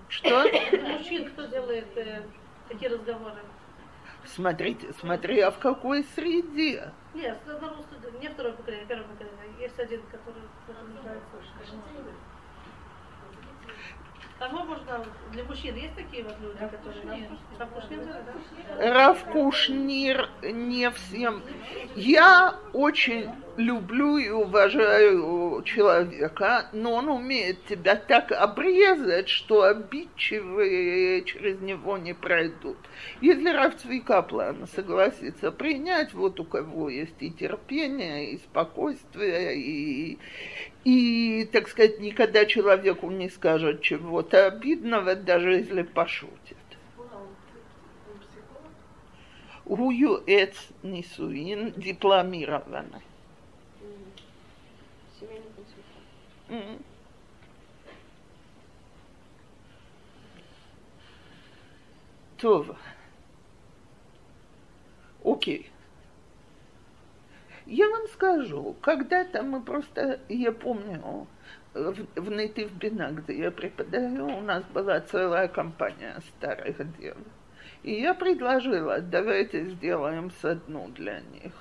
Что? Мужчин кто делает э, такие разговоры? Смотрите, смотри, а в какой среде? Нет, на русском, не второе поколение, первое поколение. Есть один, который нравится Кому можно, для мужчин есть такие вот люди, которые... Раф Кушнир не всем. Я очень люблю и уважаю человека, но он умеет тебя так обрезать, что обидчивые через него не пройдут. Если Раф Цвикаплан согласится принять, вот у кого есть и терпение, и спокойствие, и, и, так сказать, никогда человеку не скажет чего-то обидного, даже если пошутит. Гую эц нисуин дипломированный. Mm. טוב, אוקיי. Я вам скажу, когда-то мы просто, я помню, в, в Нейтив Бина, где я преподаю, у нас была целая компания старых дев. И я предложила, давайте сделаем с одну для них.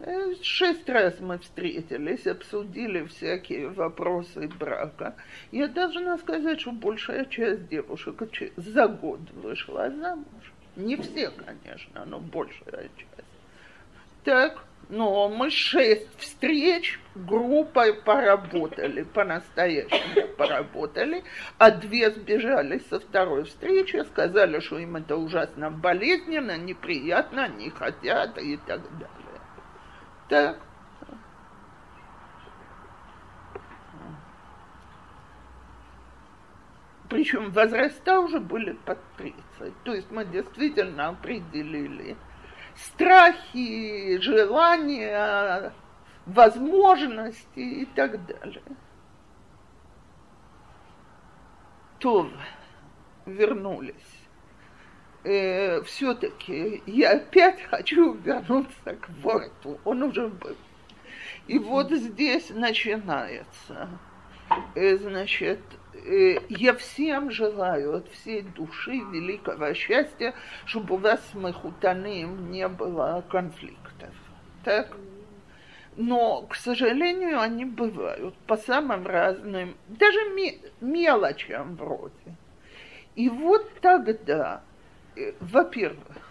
Э, шесть раз мы встретились, обсудили всякие вопросы брака. Я должна сказать, что большая часть девушек за год вышла замуж. Не все, конечно, но большая часть. Так, но мы шесть встреч группой поработали, по-настоящему поработали, а две сбежали со второй встречи, сказали, что им это ужасно болезненно, неприятно, не хотят и так далее. Так. Причем возраста уже были под 30. То есть мы действительно определили страхи, желания, возможности и так далее. То вернулись. Э, все-таки я опять хочу вернуться к Ворту. Он уже был. И вот здесь начинается. Э, значит, я всем желаю от всей души великого счастья, чтобы у вас с Махутаным не было конфликтов. Так? Но, к сожалению, они бывают по самым разным, даже мелочам вроде. И вот тогда, э, во-первых,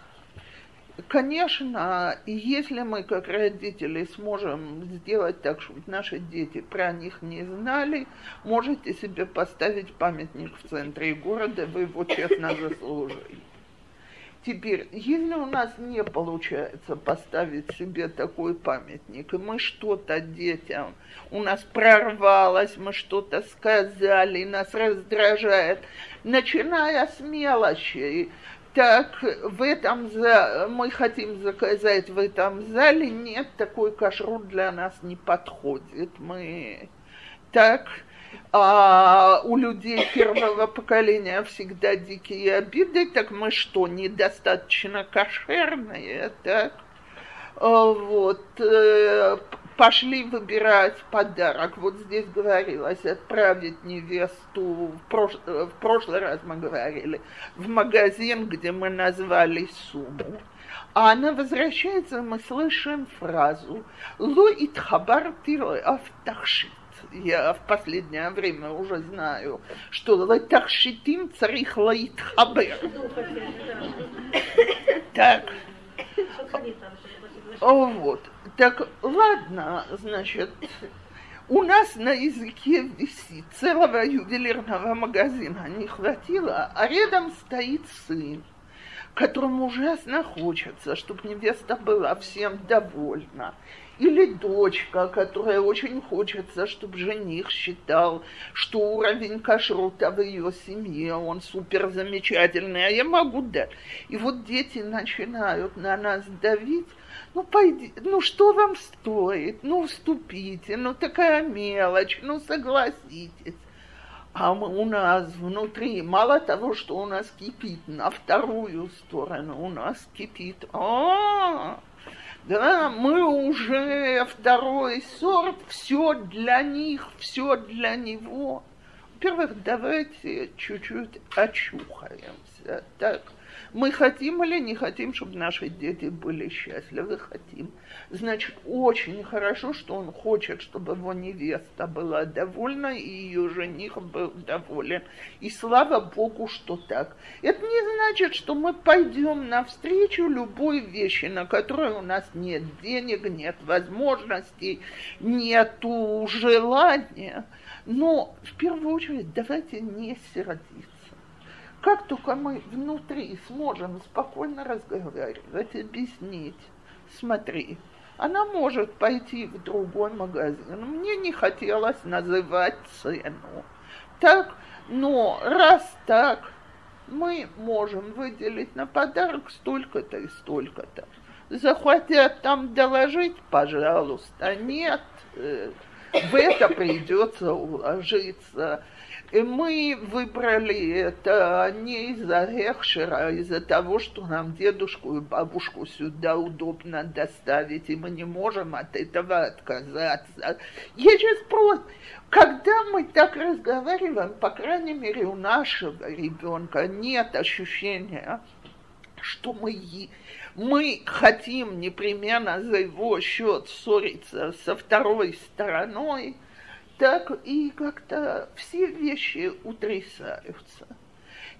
Конечно, если мы как родители сможем сделать так, чтобы наши дети про них не знали, можете себе поставить памятник в центре города, вы его честно заслужили. Теперь, если у нас не получается поставить себе такой памятник, и мы что-то детям, у нас прорвалось, мы что-то сказали, нас раздражает, начиная с мелочи, так в этом за... мы хотим заказать в этом зале, нет, такой кашрут для нас не подходит. Мы так а у людей первого поколения всегда дикие обиды, так мы что, недостаточно кошерные, так? А вот, э, пошли выбирать подарок. Вот здесь говорилось отправить невесту, в, прош... в прошлый раз мы говорили, в магазин, где мы назвали сумму. А она возвращается, мы слышим фразу «Ло итхабар автахшит». Я в последнее время уже знаю, что лайтахшитим царих лайтхабер. Так. О, вот. Так, ладно, значит, у нас на языке висит целого ювелирного магазина не хватило, а рядом стоит сын, которому ужасно хочется, чтобы невеста была всем довольна. Или дочка, которая очень хочется, чтобы жених считал, что уровень кашрута в ее семье, он супер замечательный, а я могу дать. И вот дети начинают на нас давить, ну, пойди, ну, что вам стоит? Ну, уступите, ну, такая мелочь, ну, согласитесь. А у нас внутри, мало того, что у нас кипит, на вторую сторону у нас кипит. А, да, мы уже второй сорт, все для них, все для него. Во-первых, давайте чуть-чуть очухаемся. Так, мы хотим или не хотим, чтобы наши дети были счастливы? Хотим. Значит, очень хорошо, что он хочет, чтобы его невеста была довольна и ее жених был доволен. И слава Богу, что так. Это не значит, что мы пойдем навстречу любой вещи, на которой у нас нет денег, нет возможностей, нет желания. Но в первую очередь давайте не сердиться. Как только мы внутри сможем спокойно разговаривать, объяснить, смотри, она может пойти в другой магазин. Мне не хотелось называть цену. Так, но раз так, мы можем выделить на подарок столько-то и столько-то. Захотят там доложить, пожалуйста, нет, э, в это придется уложиться И мы выбрали это не из-за Эхшера, а из-за того, что нам дедушку и бабушку сюда удобно доставить, и мы не можем от этого отказаться. Я сейчас просто... Когда мы так разговариваем, по крайней мере, у нашего ребенка нет ощущения, что мы, мы хотим непременно за его счет ссориться со второй стороной, так и как-то все вещи утрясаются.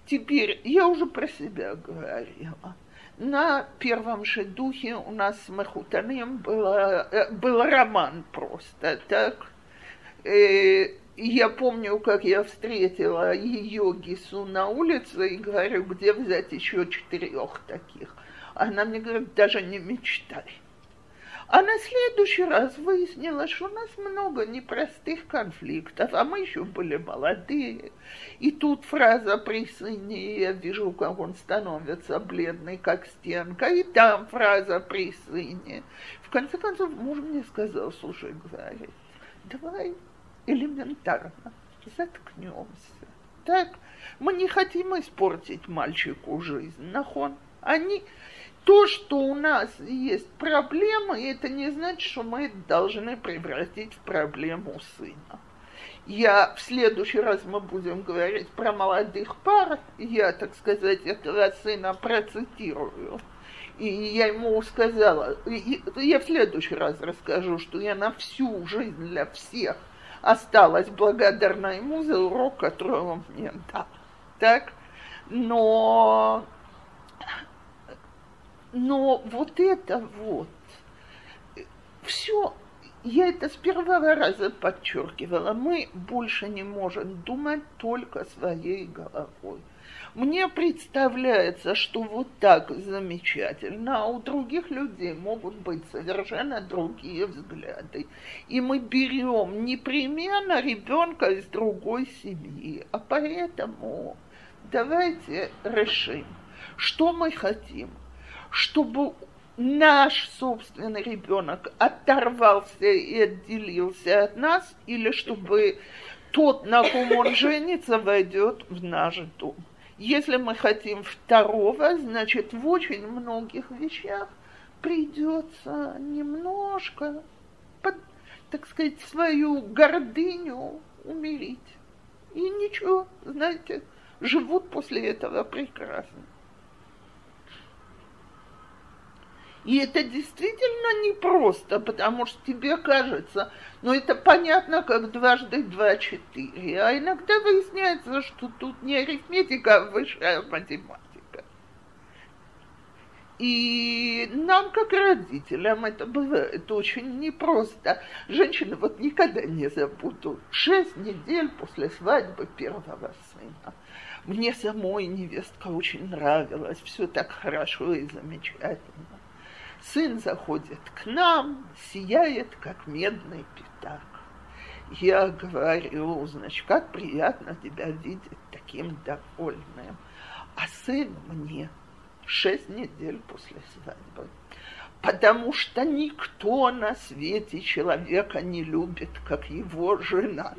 Теперь, я уже про себя говорила. На первом же духе у нас с Махутаным было, э, был роман просто, так. Э, я помню, как я встретила ее Гису на улице и говорю, где взять еще четырех таких. Она мне говорит, даже не мечтай. А на следующий раз выяснилось, что у нас много непростых конфликтов, а мы еще были молодые. И тут фраза при сыне, я вижу, как он становится бледный, как стенка, и там фраза при сыне. В конце концов, муж мне сказал, слушай, говорит, давай элементарно заткнемся. Так, мы не хотим испортить мальчику жизнь, нахон. Они, то, что у нас есть проблема, это не значит, что мы должны превратить в проблему сына. Я в следующий раз мы будем говорить про молодых пар, я, так сказать, этого сына процитирую. И я ему сказала, я в следующий раз расскажу, что я на всю жизнь для всех осталась благодарна ему за урок, который он мне дал. Так? Но но вот это вот, все, я это с первого раза подчеркивала, мы больше не можем думать только своей головой. Мне представляется, что вот так замечательно, а у других людей могут быть совершенно другие взгляды. И мы берем непременно ребенка из другой семьи. А поэтому давайте решим, что мы хотим – чтобы наш собственный ребенок оторвался и отделился от нас, или чтобы тот, на ком он женится, войдет в наш дом. Если мы хотим второго, значит, в очень многих вещах придется немножко, под, так сказать, свою гордыню умерить. И ничего, знаете, живут после этого прекрасно. И это действительно непросто, потому что тебе кажется, ну это понятно, как дважды два четыре. А иногда выясняется, что тут не арифметика, а высшая математика. И нам, как родителям, это бывает очень непросто. Женщины вот никогда не забудут. Шесть недель после свадьбы первого сына. Мне самой невестка очень нравилась, все так хорошо и замечательно. Сын заходит к нам, сияет, как медный пятак. Я говорю, значит, как приятно тебя видеть таким довольным. А сын мне шесть недель после свадьбы. Потому что никто на свете человека не любит, как его жена.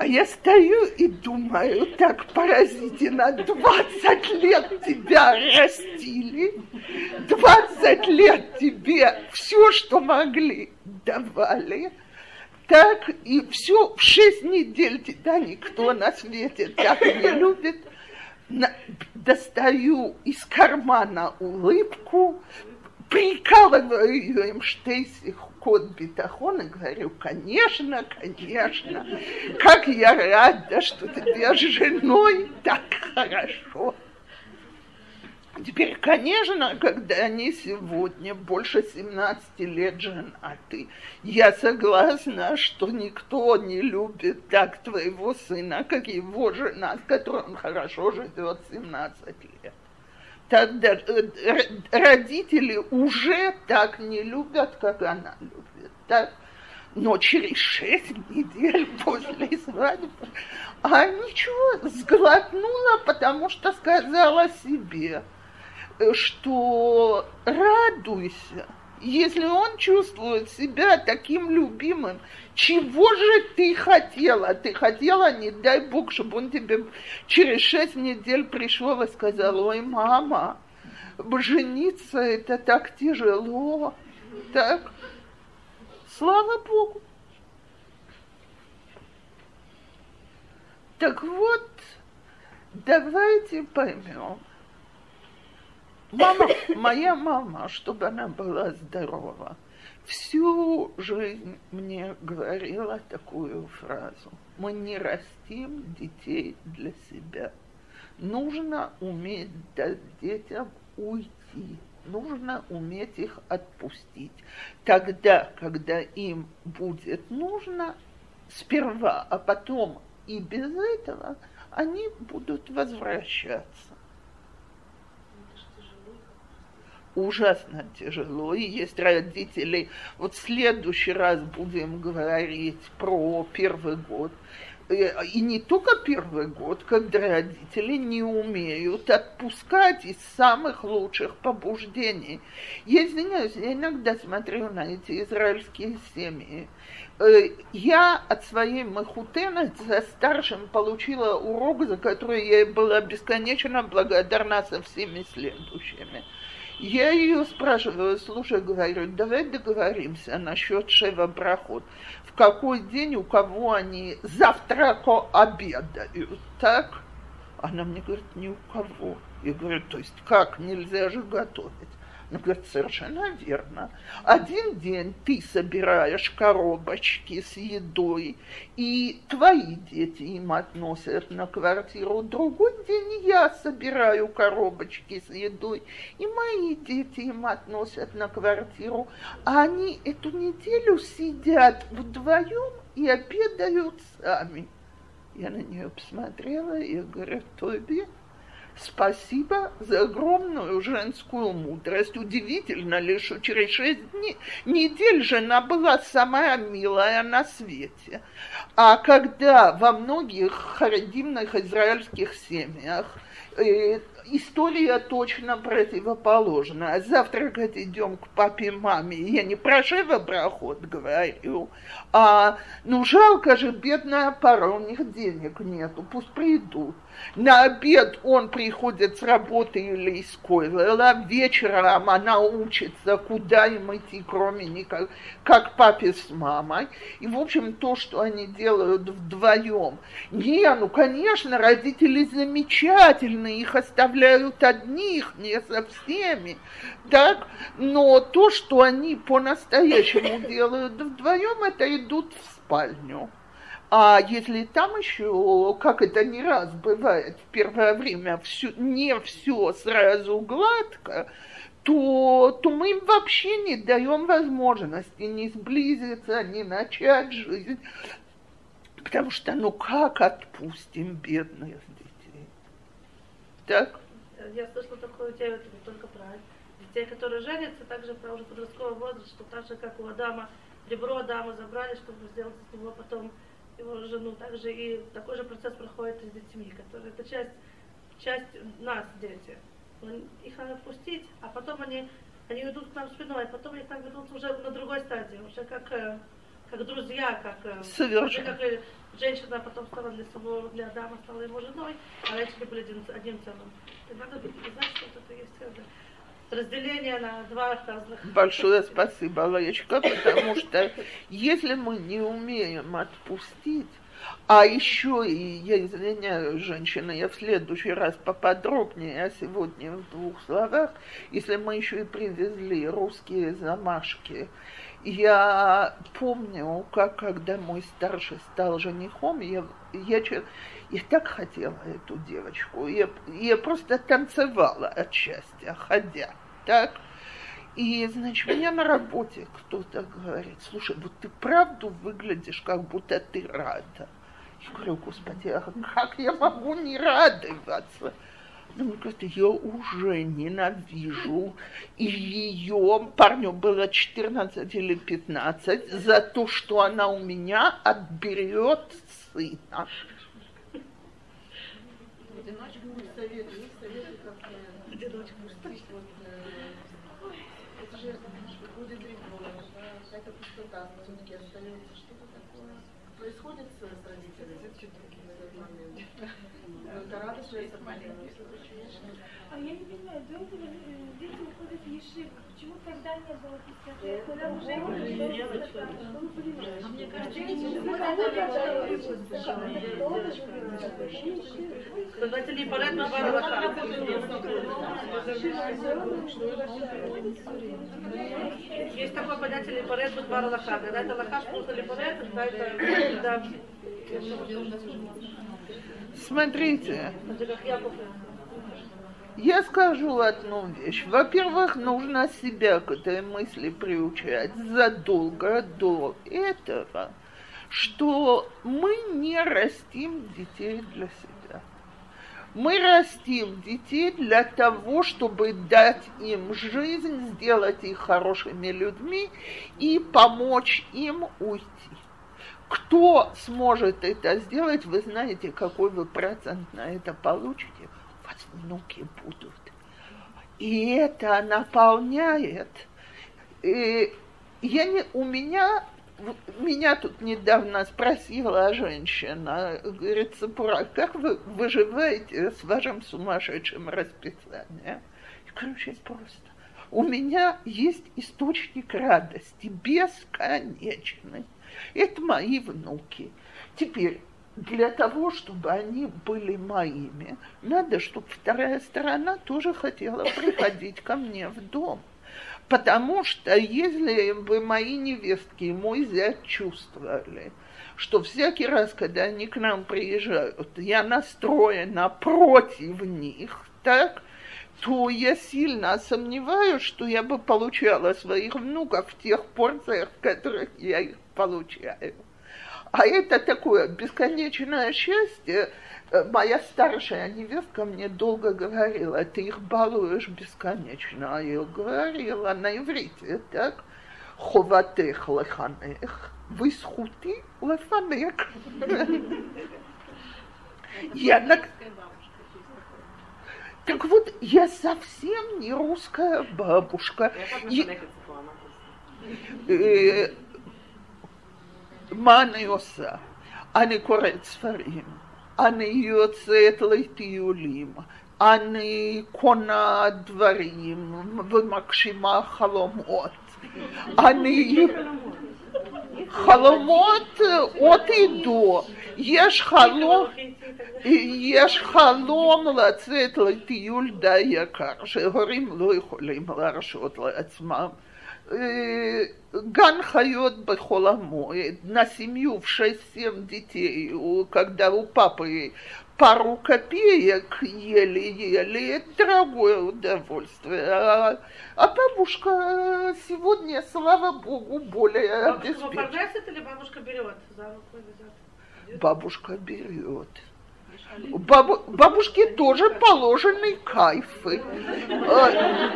А я стою и думаю, так поразительно, 20 лет тебя растили, 20 лет тебе все, что могли, давали, так и все, в 6 недель тебя никто на свете так не любит, на, достаю из кармана улыбку, прикалываю ее им штейсих код битахон и говорю, конечно, конечно, как я рада, что ты с женой так хорошо. Теперь, конечно, когда они сегодня больше 17 лет женаты, я согласна, что никто не любит так твоего сына, как его жена, с которой он хорошо живет 17 лет тогда э, родители уже так не любят, как она любит. Так? Но через шесть недель [LAUGHS] после свадьбы, а ничего, сглотнула, потому что сказала себе, что радуйся, Если он чувствует себя таким любимым, чего же ты хотела? Ты хотела, не дай Бог, чтобы он тебе через шесть недель пришел и сказал, ой, мама, жениться это так тяжело. Так? Слава Богу. Так вот, давайте поймем. Мама, моя мама, чтобы она была здорова, всю жизнь мне говорила такую фразу. Мы не растим детей для себя. Нужно уметь дать детям уйти. Нужно уметь их отпустить. Тогда, когда им будет нужно, сперва, а потом и без этого, они будут возвращаться. Ужасно тяжело. И есть родители. Вот в следующий раз будем говорить про первый год. Э, и не только первый год, когда родители не умеют отпускать из самых лучших побуждений. Я извиняюсь, я иногда смотрю на эти израильские семьи. Э, я от своей Махутены за старшим получила урок, за который я была бесконечно благодарна со всеми следующими. Я ее спрашиваю, слушай, говорю, давай договоримся насчет Шева Брахот. В какой день у кого они завтрако обедают, так? Она мне говорит, ни у кого. Я говорю, то есть как, нельзя же готовить? Она говорит, совершенно верно. Один день ты собираешь коробочки с едой, и твои дети им относят на квартиру. Другой день я собираю коробочки с едой, и мои дети им относят на квартиру. А они эту неделю сидят вдвоем и обедают сами. Я на нее посмотрела и говорю, Тоби, Спасибо за огромную женскую мудрость. Удивительно ли, что через шесть дней, недель жена была самая милая на свете. А когда во многих харидимных израильских семьях э, история точно противоположна. Завтракать идем к папе, маме. Я не про Шева проход говорю, а ну жалко же, бедная пара, у них денег нету, пусть придут. На обед он приходит с работы или из койла, вечером она учится, куда им идти, кроме никак, как папе с мамой. И, в общем, то, что они делают вдвоем. Не, ну, конечно, родители замечательные, их оставляют одних, не со всеми, так? Но то, что они по-настоящему делают вдвоем, это идут в спальню. А если там еще, как это не раз бывает в первое время, все, не все сразу гладко, то, то мы им вообще не даем возможности ни сблизиться, ни начать жизнь. Потому что ну как отпустим бедных детей? Так? Я слышала такое у тебя, это не только про детей, которые женятся, также про уже подростковый возраст, что так же, как у Адама, ребро Адама забрали, чтобы сделать из него потом его жену, также и такой же процесс проходит и с детьми, которые это часть, часть нас, дети. Их надо отпустить, а потом они, они идут к нам спиной, а потом они к нам ведут уже на другой стадии, уже как, э, как друзья, как, э, Совершенно. как женщина потом стала для самого, для Адама стала его женой, а они были один, одним целым. И надо знать, что это есть. Разделение на два разных. Большое спасибо, Лаечка, потому что если мы не умеем отпустить, а еще, и я извиняюсь, женщина, я в следующий раз поподробнее, а сегодня в двух словах, если мы еще и привезли русские замашки, я помню, как когда мой старший стал женихом, я, я, я так хотела эту девочку. Я, я просто танцевала от счастья, ходя. Так? И, значит, меня на работе кто-то говорит, слушай, вот ты правду выглядишь, как будто ты рада. Я говорю, господи, а как я могу не радоваться? Ну, мне говорит, я уже ненавижу. И ее, парню было 14 или 15, за то, что она у меня отберет сына одиночку не советую, не советую, как одиночку. Вот, э, это же выходит эта пустота все-таки остается. Что-то такое происходит с, с родителями в этот момент. Это радость, что это маленький. А я не понимаю, долго ли, э, дети уходят в Ешиву? Почему тогда не было пустоты? Когда уже А мне кажется, Когда телепарет на баралаха. Есть такое понятие липарет быть баралаха. Когда это лаха, что липарет, тогда это... да. Смотрите, я скажу одну вещь. Во-первых, нужно себя к этой мысли приучать задолго до этого, что мы не растим детей для себя. Мы растим детей для того, чтобы дать им жизнь, сделать их хорошими людьми и помочь им уйти. Кто сможет это сделать, вы знаете, какой вы процент на это получите. У вас внуки будут. И это наполняет. И я не, у меня, меня тут недавно спросила женщина, говорит, Сапура, как вы выживаете с вашим сумасшедшим расписанием? Я говорю, очень просто. У меня есть источник радости, бесконечный. Это мои внуки. Теперь, для того, чтобы они были моими, надо, чтобы вторая сторона тоже хотела приходить ко мне в дом. Потому что если бы мои невестки и мой зять чувствовали, что всякий раз, когда они к нам приезжают, я настроена против них, так, то я сильно сомневаюсь, что я бы получала своих внуков в тех порциях, в которых я их получаю. А это такое бесконечное счастье. Э, Моя старшая невестка мне долго говорила, ты их балуешь бесконечно. А я говорила на иврите, так? Ховатех леханех, высхути лефанех. Я на... Так вот, я совсем не русская бабушка. Я- מה אני עושה? אני קוראת ספרים, אני יוצאת לטיולים, אני קונה דברים ומגשימה חלומות. אני... חלומות עוד ידעו. יש חלום... יש חלום לצאת לטיול די יקר, שהורים לא יכולים להרשות לעצמם. Э, Ган Хайот Бехоламо, на семью в 6-7 детей, когда у папы пару копеек еле-еле, дорогое удовольствие. А, а, бабушка сегодня, слава богу, более бабушка обеспечена. Или бабушка берет? Бабушка берет. Бабу- бабушке тоже положены кайфы. Э,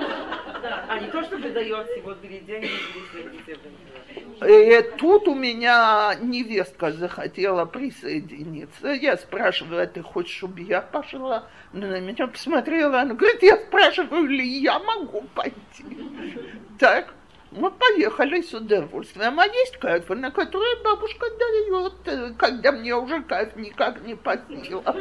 А не то, что вот бери деньги, бери деньги. э, Тут у меня невестка захотела присоединиться. Я спрашиваю, а ты хочешь, чтобы я пошла? Она на меня посмотрела, она говорит, я спрашиваю, ли я могу пойти? Так, мы поехали с удовольствием. А есть кайфы, на которые бабушка дает, э, когда мне уже кайф никак не по силам.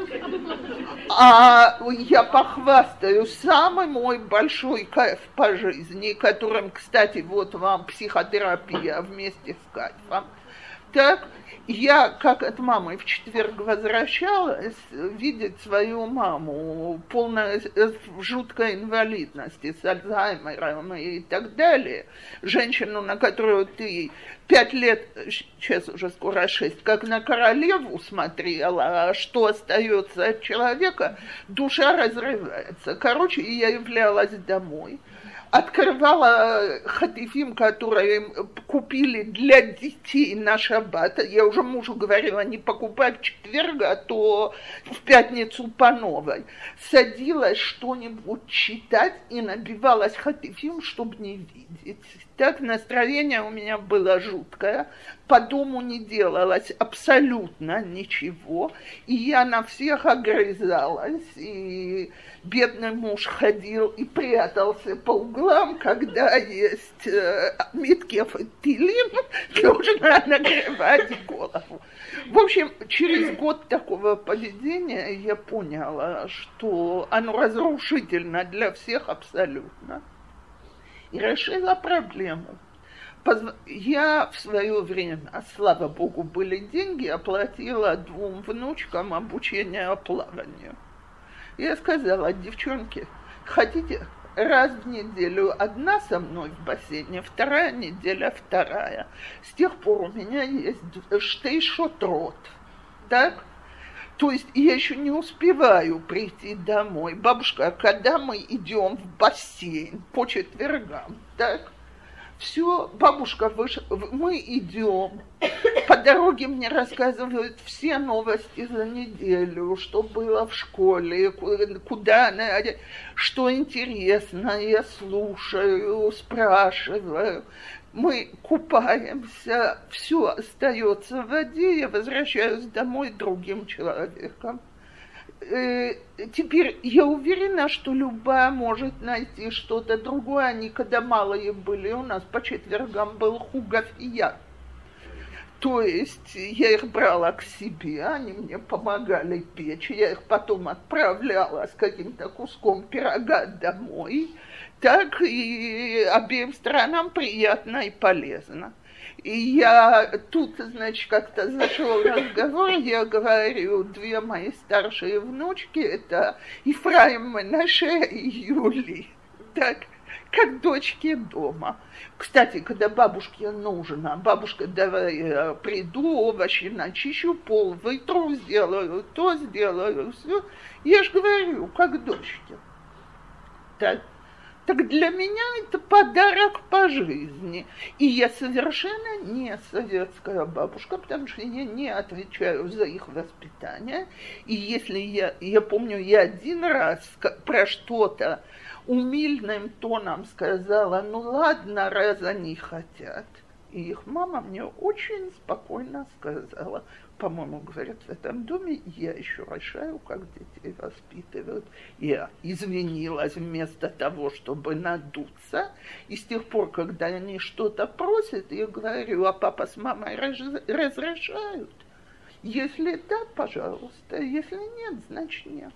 А я похвастаю, самый мой большой кайф по жизни, которым, кстати, вот вам психотерапия вместе с кайфом. Так, я, как от мамы в четверг возвращалась, видеть свою маму полной э, в жуткой инвалидности с Альцгеймером и так далее, женщину, на которую ты пять лет, сейчас уже скоро шесть, как на королеву смотрела, а что остается от человека, душа разрывается. Короче, я являлась домой открывала хатифим, которые купили для детей на шаббат. Я уже мужу говорила, не покупай в четверг, а то в пятницу по новой. Садилась что-нибудь читать и набивалась хатифим, чтобы не видеть. Так настроение у меня было жуткое. По дому не делалось абсолютно ничего. И я на всех огрызалась. И бедный муж ходил и прятался по углам, когда есть э, Миткев и Тилим, [LAUGHS] нужно нагревать голову. В общем, через год такого поведения я поняла, что оно разрушительно для всех абсолютно и решила проблему. Я в свое время, слава богу, были деньги, оплатила двум внучкам обучение плаванию. Я сказала, девчонки, хотите раз в неделю одна со мной в бассейне, вторая неделя вторая. С тех пор у меня есть штейшотрот. Так? То есть я еще не успеваю прийти домой. Бабушка, когда мы идем в бассейн по четвергам, так? Все, бабушка, выш... мы идем. По дороге мне рассказывают все новости за неделю, что было в школе, куда она, что интересно, я слушаю, спрашиваю мы купаемся, все остается в воде, я возвращаюсь домой другим человеком. Э, теперь я уверена, что любая может найти что-то другое. Они, когда малые были, у нас по четвергам был хугов и я. То есть я их брала к себе, они мне помогали печь, я их потом отправляла с каким-то куском пирога домой так и обеим сторонам приятно и полезно. И я тут, значит, как-то зашел разговор, я говорю, две мои старшие внучки, это Ефраим Менаше и Юли. Так, как дочки дома. Кстати, когда бабушке нужно, бабушка, давай я приду, овощи начищу, пол вытру, сделаю то, сделаю все. Я же говорю, как дочки. Так, так для меня это подарок по жизни. И я совершенно не советская бабушка, потому что я не отвечаю за их воспитание. И если я, я помню, я один раз про что-то умильным тоном сказала, ну ладно, раз они хотят. И их мама мне очень спокойно сказала, по-моему, говорят, в этом доме я еще решаю, как детей воспитывают. Я извинилась вместо того, чтобы надуться. И с тех пор, когда они что-то просят, я говорю, а папа с мамой разрешают. Если да, пожалуйста, если нет, значит нет.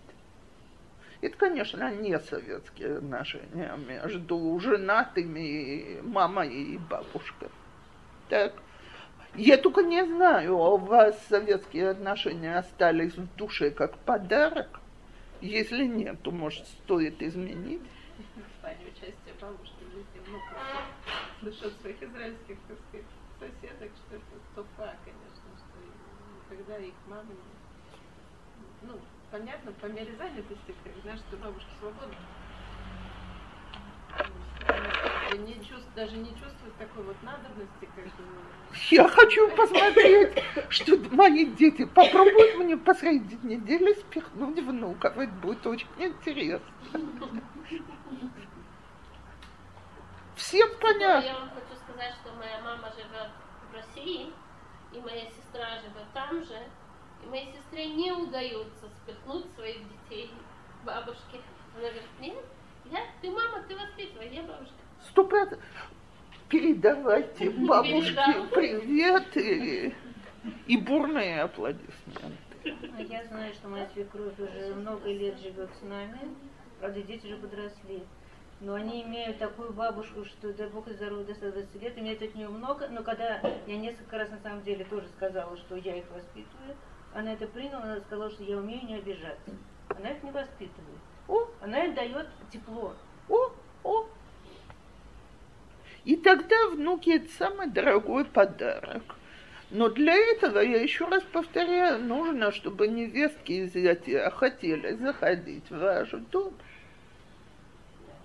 Это, конечно, не советские отношения между женатыми мамой и бабушкой. Так. Я только не знаю, а у вас советские отношения остались в душе как подарок? Если нет, то, может, стоит изменить? Мамы, ну, понятно, по мере занятости, знаешь, что бабушки свободны не чувств, даже не чувствует такой вот надобности, как Я хочу посмотреть, что мои дети попробуют мне посреди недели спихнуть внуков. Это будет очень интересно. Всем понятно. Я вам хочу сказать, что моя мама живет в России, и моя сестра живет там же. И моей сестре не удается спихнуть своих детей бабушке. Она говорит, нет, я, ты мама, ты воспитывай, я бабушка. Сто процентов. Передавайте бабушке привет и, и бурные аплодисменты. А я знаю, что моя свекровь уже много лет живет с нами. Правда, дети уже подросли. Но они имеют такую бабушку, что дай бог здоровья до 120 лет, имеют от нее много. Но когда я несколько раз на самом деле тоже сказала, что я их воспитываю, она это приняла, она сказала, что я умею не обижаться. Она их не воспитывает. О, она им дает тепло. О, о. И тогда внуки это самый дорогой подарок. Но для этого, я еще раз повторяю, нужно, чтобы невестки и зятя хотели заходить в ваш дом.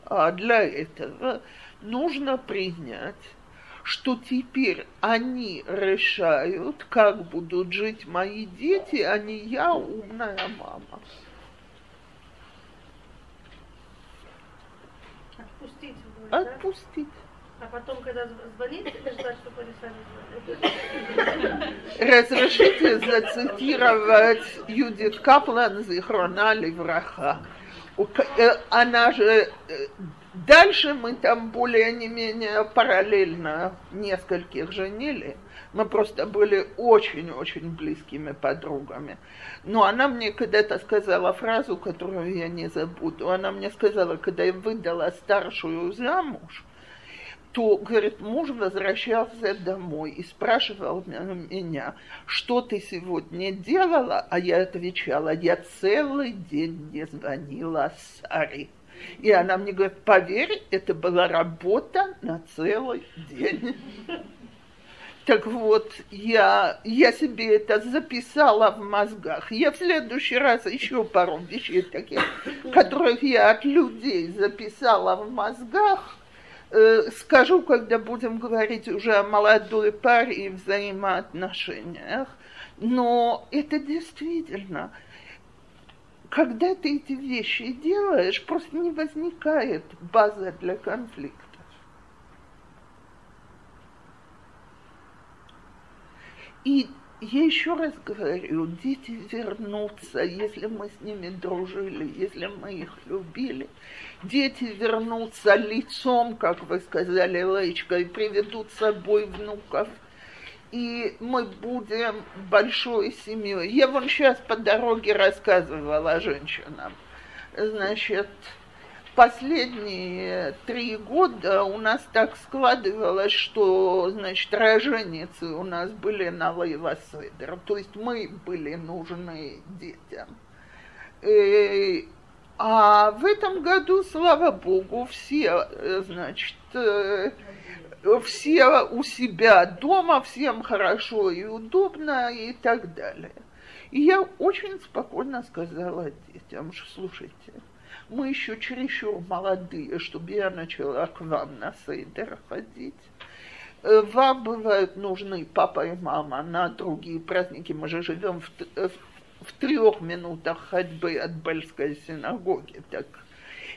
А для этого нужно принять, что теперь они решают, как будут жить мои дети, а не я, умная мама. Отпустить. Отпустить. А потом, когда зв- звонить, ждать, чтобы они. Разрешите зацитировать Юдит Каплан Зихрона Левраха. Э, Она же... э, Дальше мы там более не менее параллельно нескольких женили. Мы просто были очень-очень близкими подругами. Но она мне когда-то сказала фразу, которую я не забуду. Она мне сказала, когда я выдала старшую замуж, то, говорит, муж возвращался домой и спрашивал м- меня, что ты сегодня делала, а я отвечала, я целый день не звонила Саре. И она мне говорит, поверь, это была работа на целый день. Так вот, я, я себе это записала в мозгах. Я в следующий раз еще пару вещей таких, которых я от людей записала в мозгах, э, скажу, когда будем говорить уже о молодой паре и взаимоотношениях. Но это действительно, когда ты эти вещи делаешь, просто не возникает база для конфликтов. И я еще раз говорю, дети вернутся, если мы с ними дружили, если мы их любили. Дети вернутся лицом, как вы сказали, Леечка, и приведут с собой внуков. И мы будем большой семьей. Я вон сейчас по дороге рассказывала женщинам. Значит, последние три года у нас так складывалось, что, значит, роженицы у нас были на Лейла Седер. То есть мы были нужны детям. И, а в этом году, слава богу, все, э, значит, э, все у себя дома, всем хорошо и удобно и так далее. И я очень спокойно сказала детям, слушайте, мы еще чересчур молодые, чтобы я начала к вам на сейдер ходить. Э, Вам бывают нужны папа и мама на другие праздники. Мы же живем в, э, в- в трех минутах ходьбы от Бельской синагоги. Так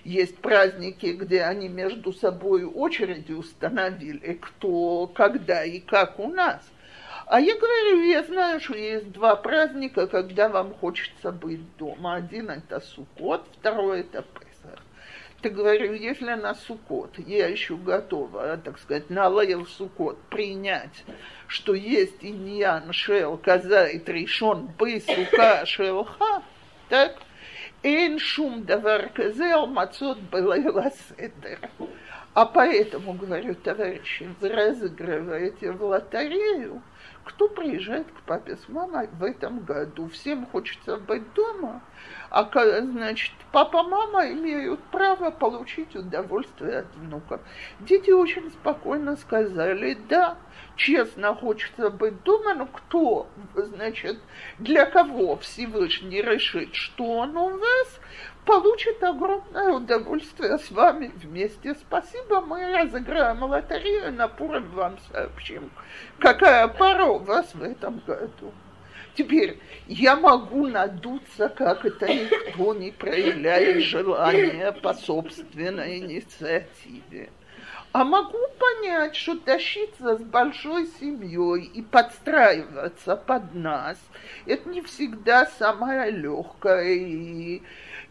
есть праздники, где они между собой очереди установили, кто, когда и как у нас. А я говорю, я знаю, что есть два праздника, когда вам хочется быть дома. Один это Суккот, второй это Песах. Ты говорю, если на Суккот я еще готова, так сказать, на Лейл Суккот принять, что есть иньян шел казает решен бы сука шелха, так, אין שום דבר כזה על מצות בליל הסדר. А поэтому, говорю, товарищи, вы разыгрываете в лотерею, кто приезжает к папе с мамой в этом году. Всем хочется быть дома, а, значит, папа, мама имеют право получить удовольствие от внуков. Дети очень спокойно сказали, да, честно хочется быть дома, но кто, значит, для кого Всевышний решит, что он у вас, получит огромное удовольствие с вами вместе. Спасибо, мы разыграем лотерею, на Пурим вам сообщим, какая пара у вас в этом году. Теперь я могу надуться, как это никто не проявляет желания по собственной инициативе. А могу понять, что тащиться с большой семьей и подстраиваться под нас, это не всегда самое легкое. И,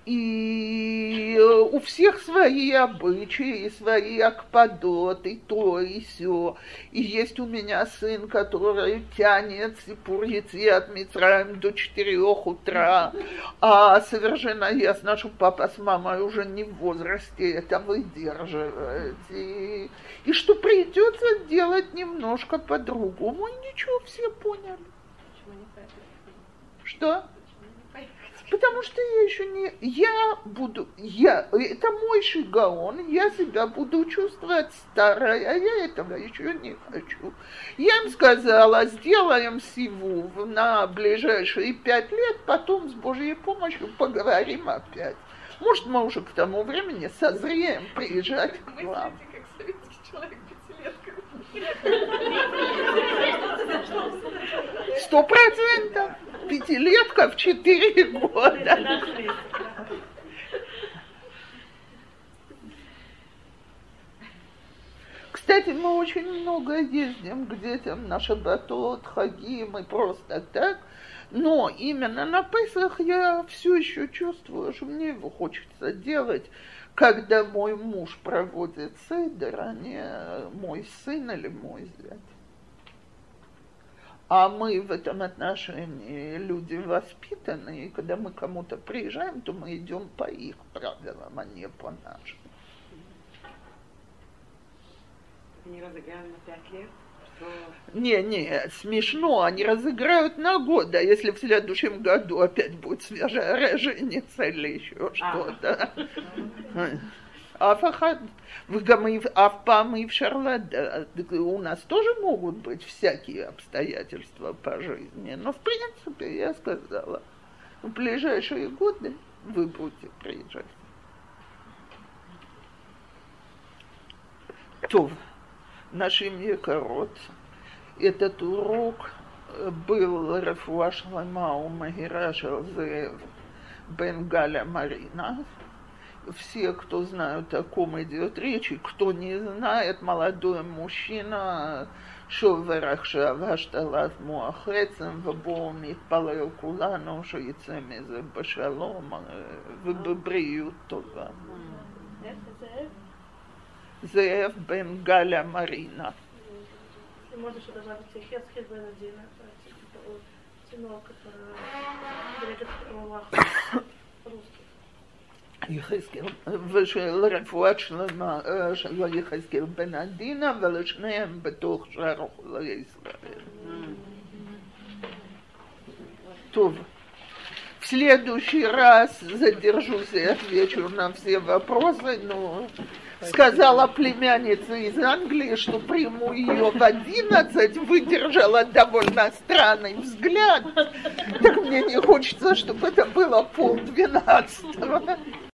и у всех свои обычаи, свои акпадот, и то, и все. И есть у меня сын, который тянет Сипур от Мицраем до 4 утра. А совершенно ясно, что папа с мамой уже не в возрасте это выдерживать. И, и что придется делать немножко по-другому. И ничего, все поняли. Что? Потому что я еще не... Я буду... Я... Это мой шигаон. Я себя буду чувствовать старой, а я этого еще не хочу. Я им сказала, сделаем сиву на ближайшие пять лет, потом с Божьей помощью поговорим опять. Может, мы уже к тому времени созреем приезжать к вам. Сто процентов. Пятилетка в четыре года. Кстати, мы очень много ездим к детям на шабатот, хагим и просто так. Но именно на Песах я все еще чувствую, что мне его хочется делать, когда мой муж проводит седер, а не мой сын или мой зять. А мы в этом отношении люди воспитанные, и когда мы кому-то приезжаем, то мы идем по их правилам, а не по нашим. Не разыграем на пять лет? Не, не, смешно, они разыграют на год, а если в следующем году опять будет свежая роженица или еще а. что-то. [LAUGHS] אף אחד, וגם אף פעם אי אפשר לדעת. У нас тоже могут быть всякие обстоятельства по жизни, но в принципе я сказала, в ближайшие годы вы будете приезжать. То, наши Мекарот, этот урок был Рафуа Шлама у Магира Шалзеев Бен Галя Марина, все, кто знают, о ком идет речь, и кто не знает, молодой мужчина, שובר עכשיו השתלת מוח עצם ובואו נתפלל כולנו שיצא מזה בשלום ובבריאות טובה. זאב בן גליה מרינה. Можно еще добавить Хескель бен Адина, сынок, который директор русский. יחזקאל, ושל רפואת שלמה של יחזקאל בן עדינה, ולשניהם בתוך שאר חולי ישראל. טוב, в следующий раз задержусь и отвечу на все вопросы, но сказала племянница из Англии, что приму ее в одиннадцать, выдержала довольно странный взгляд. Так мне не хочется, чтобы это было пол двенадцатого.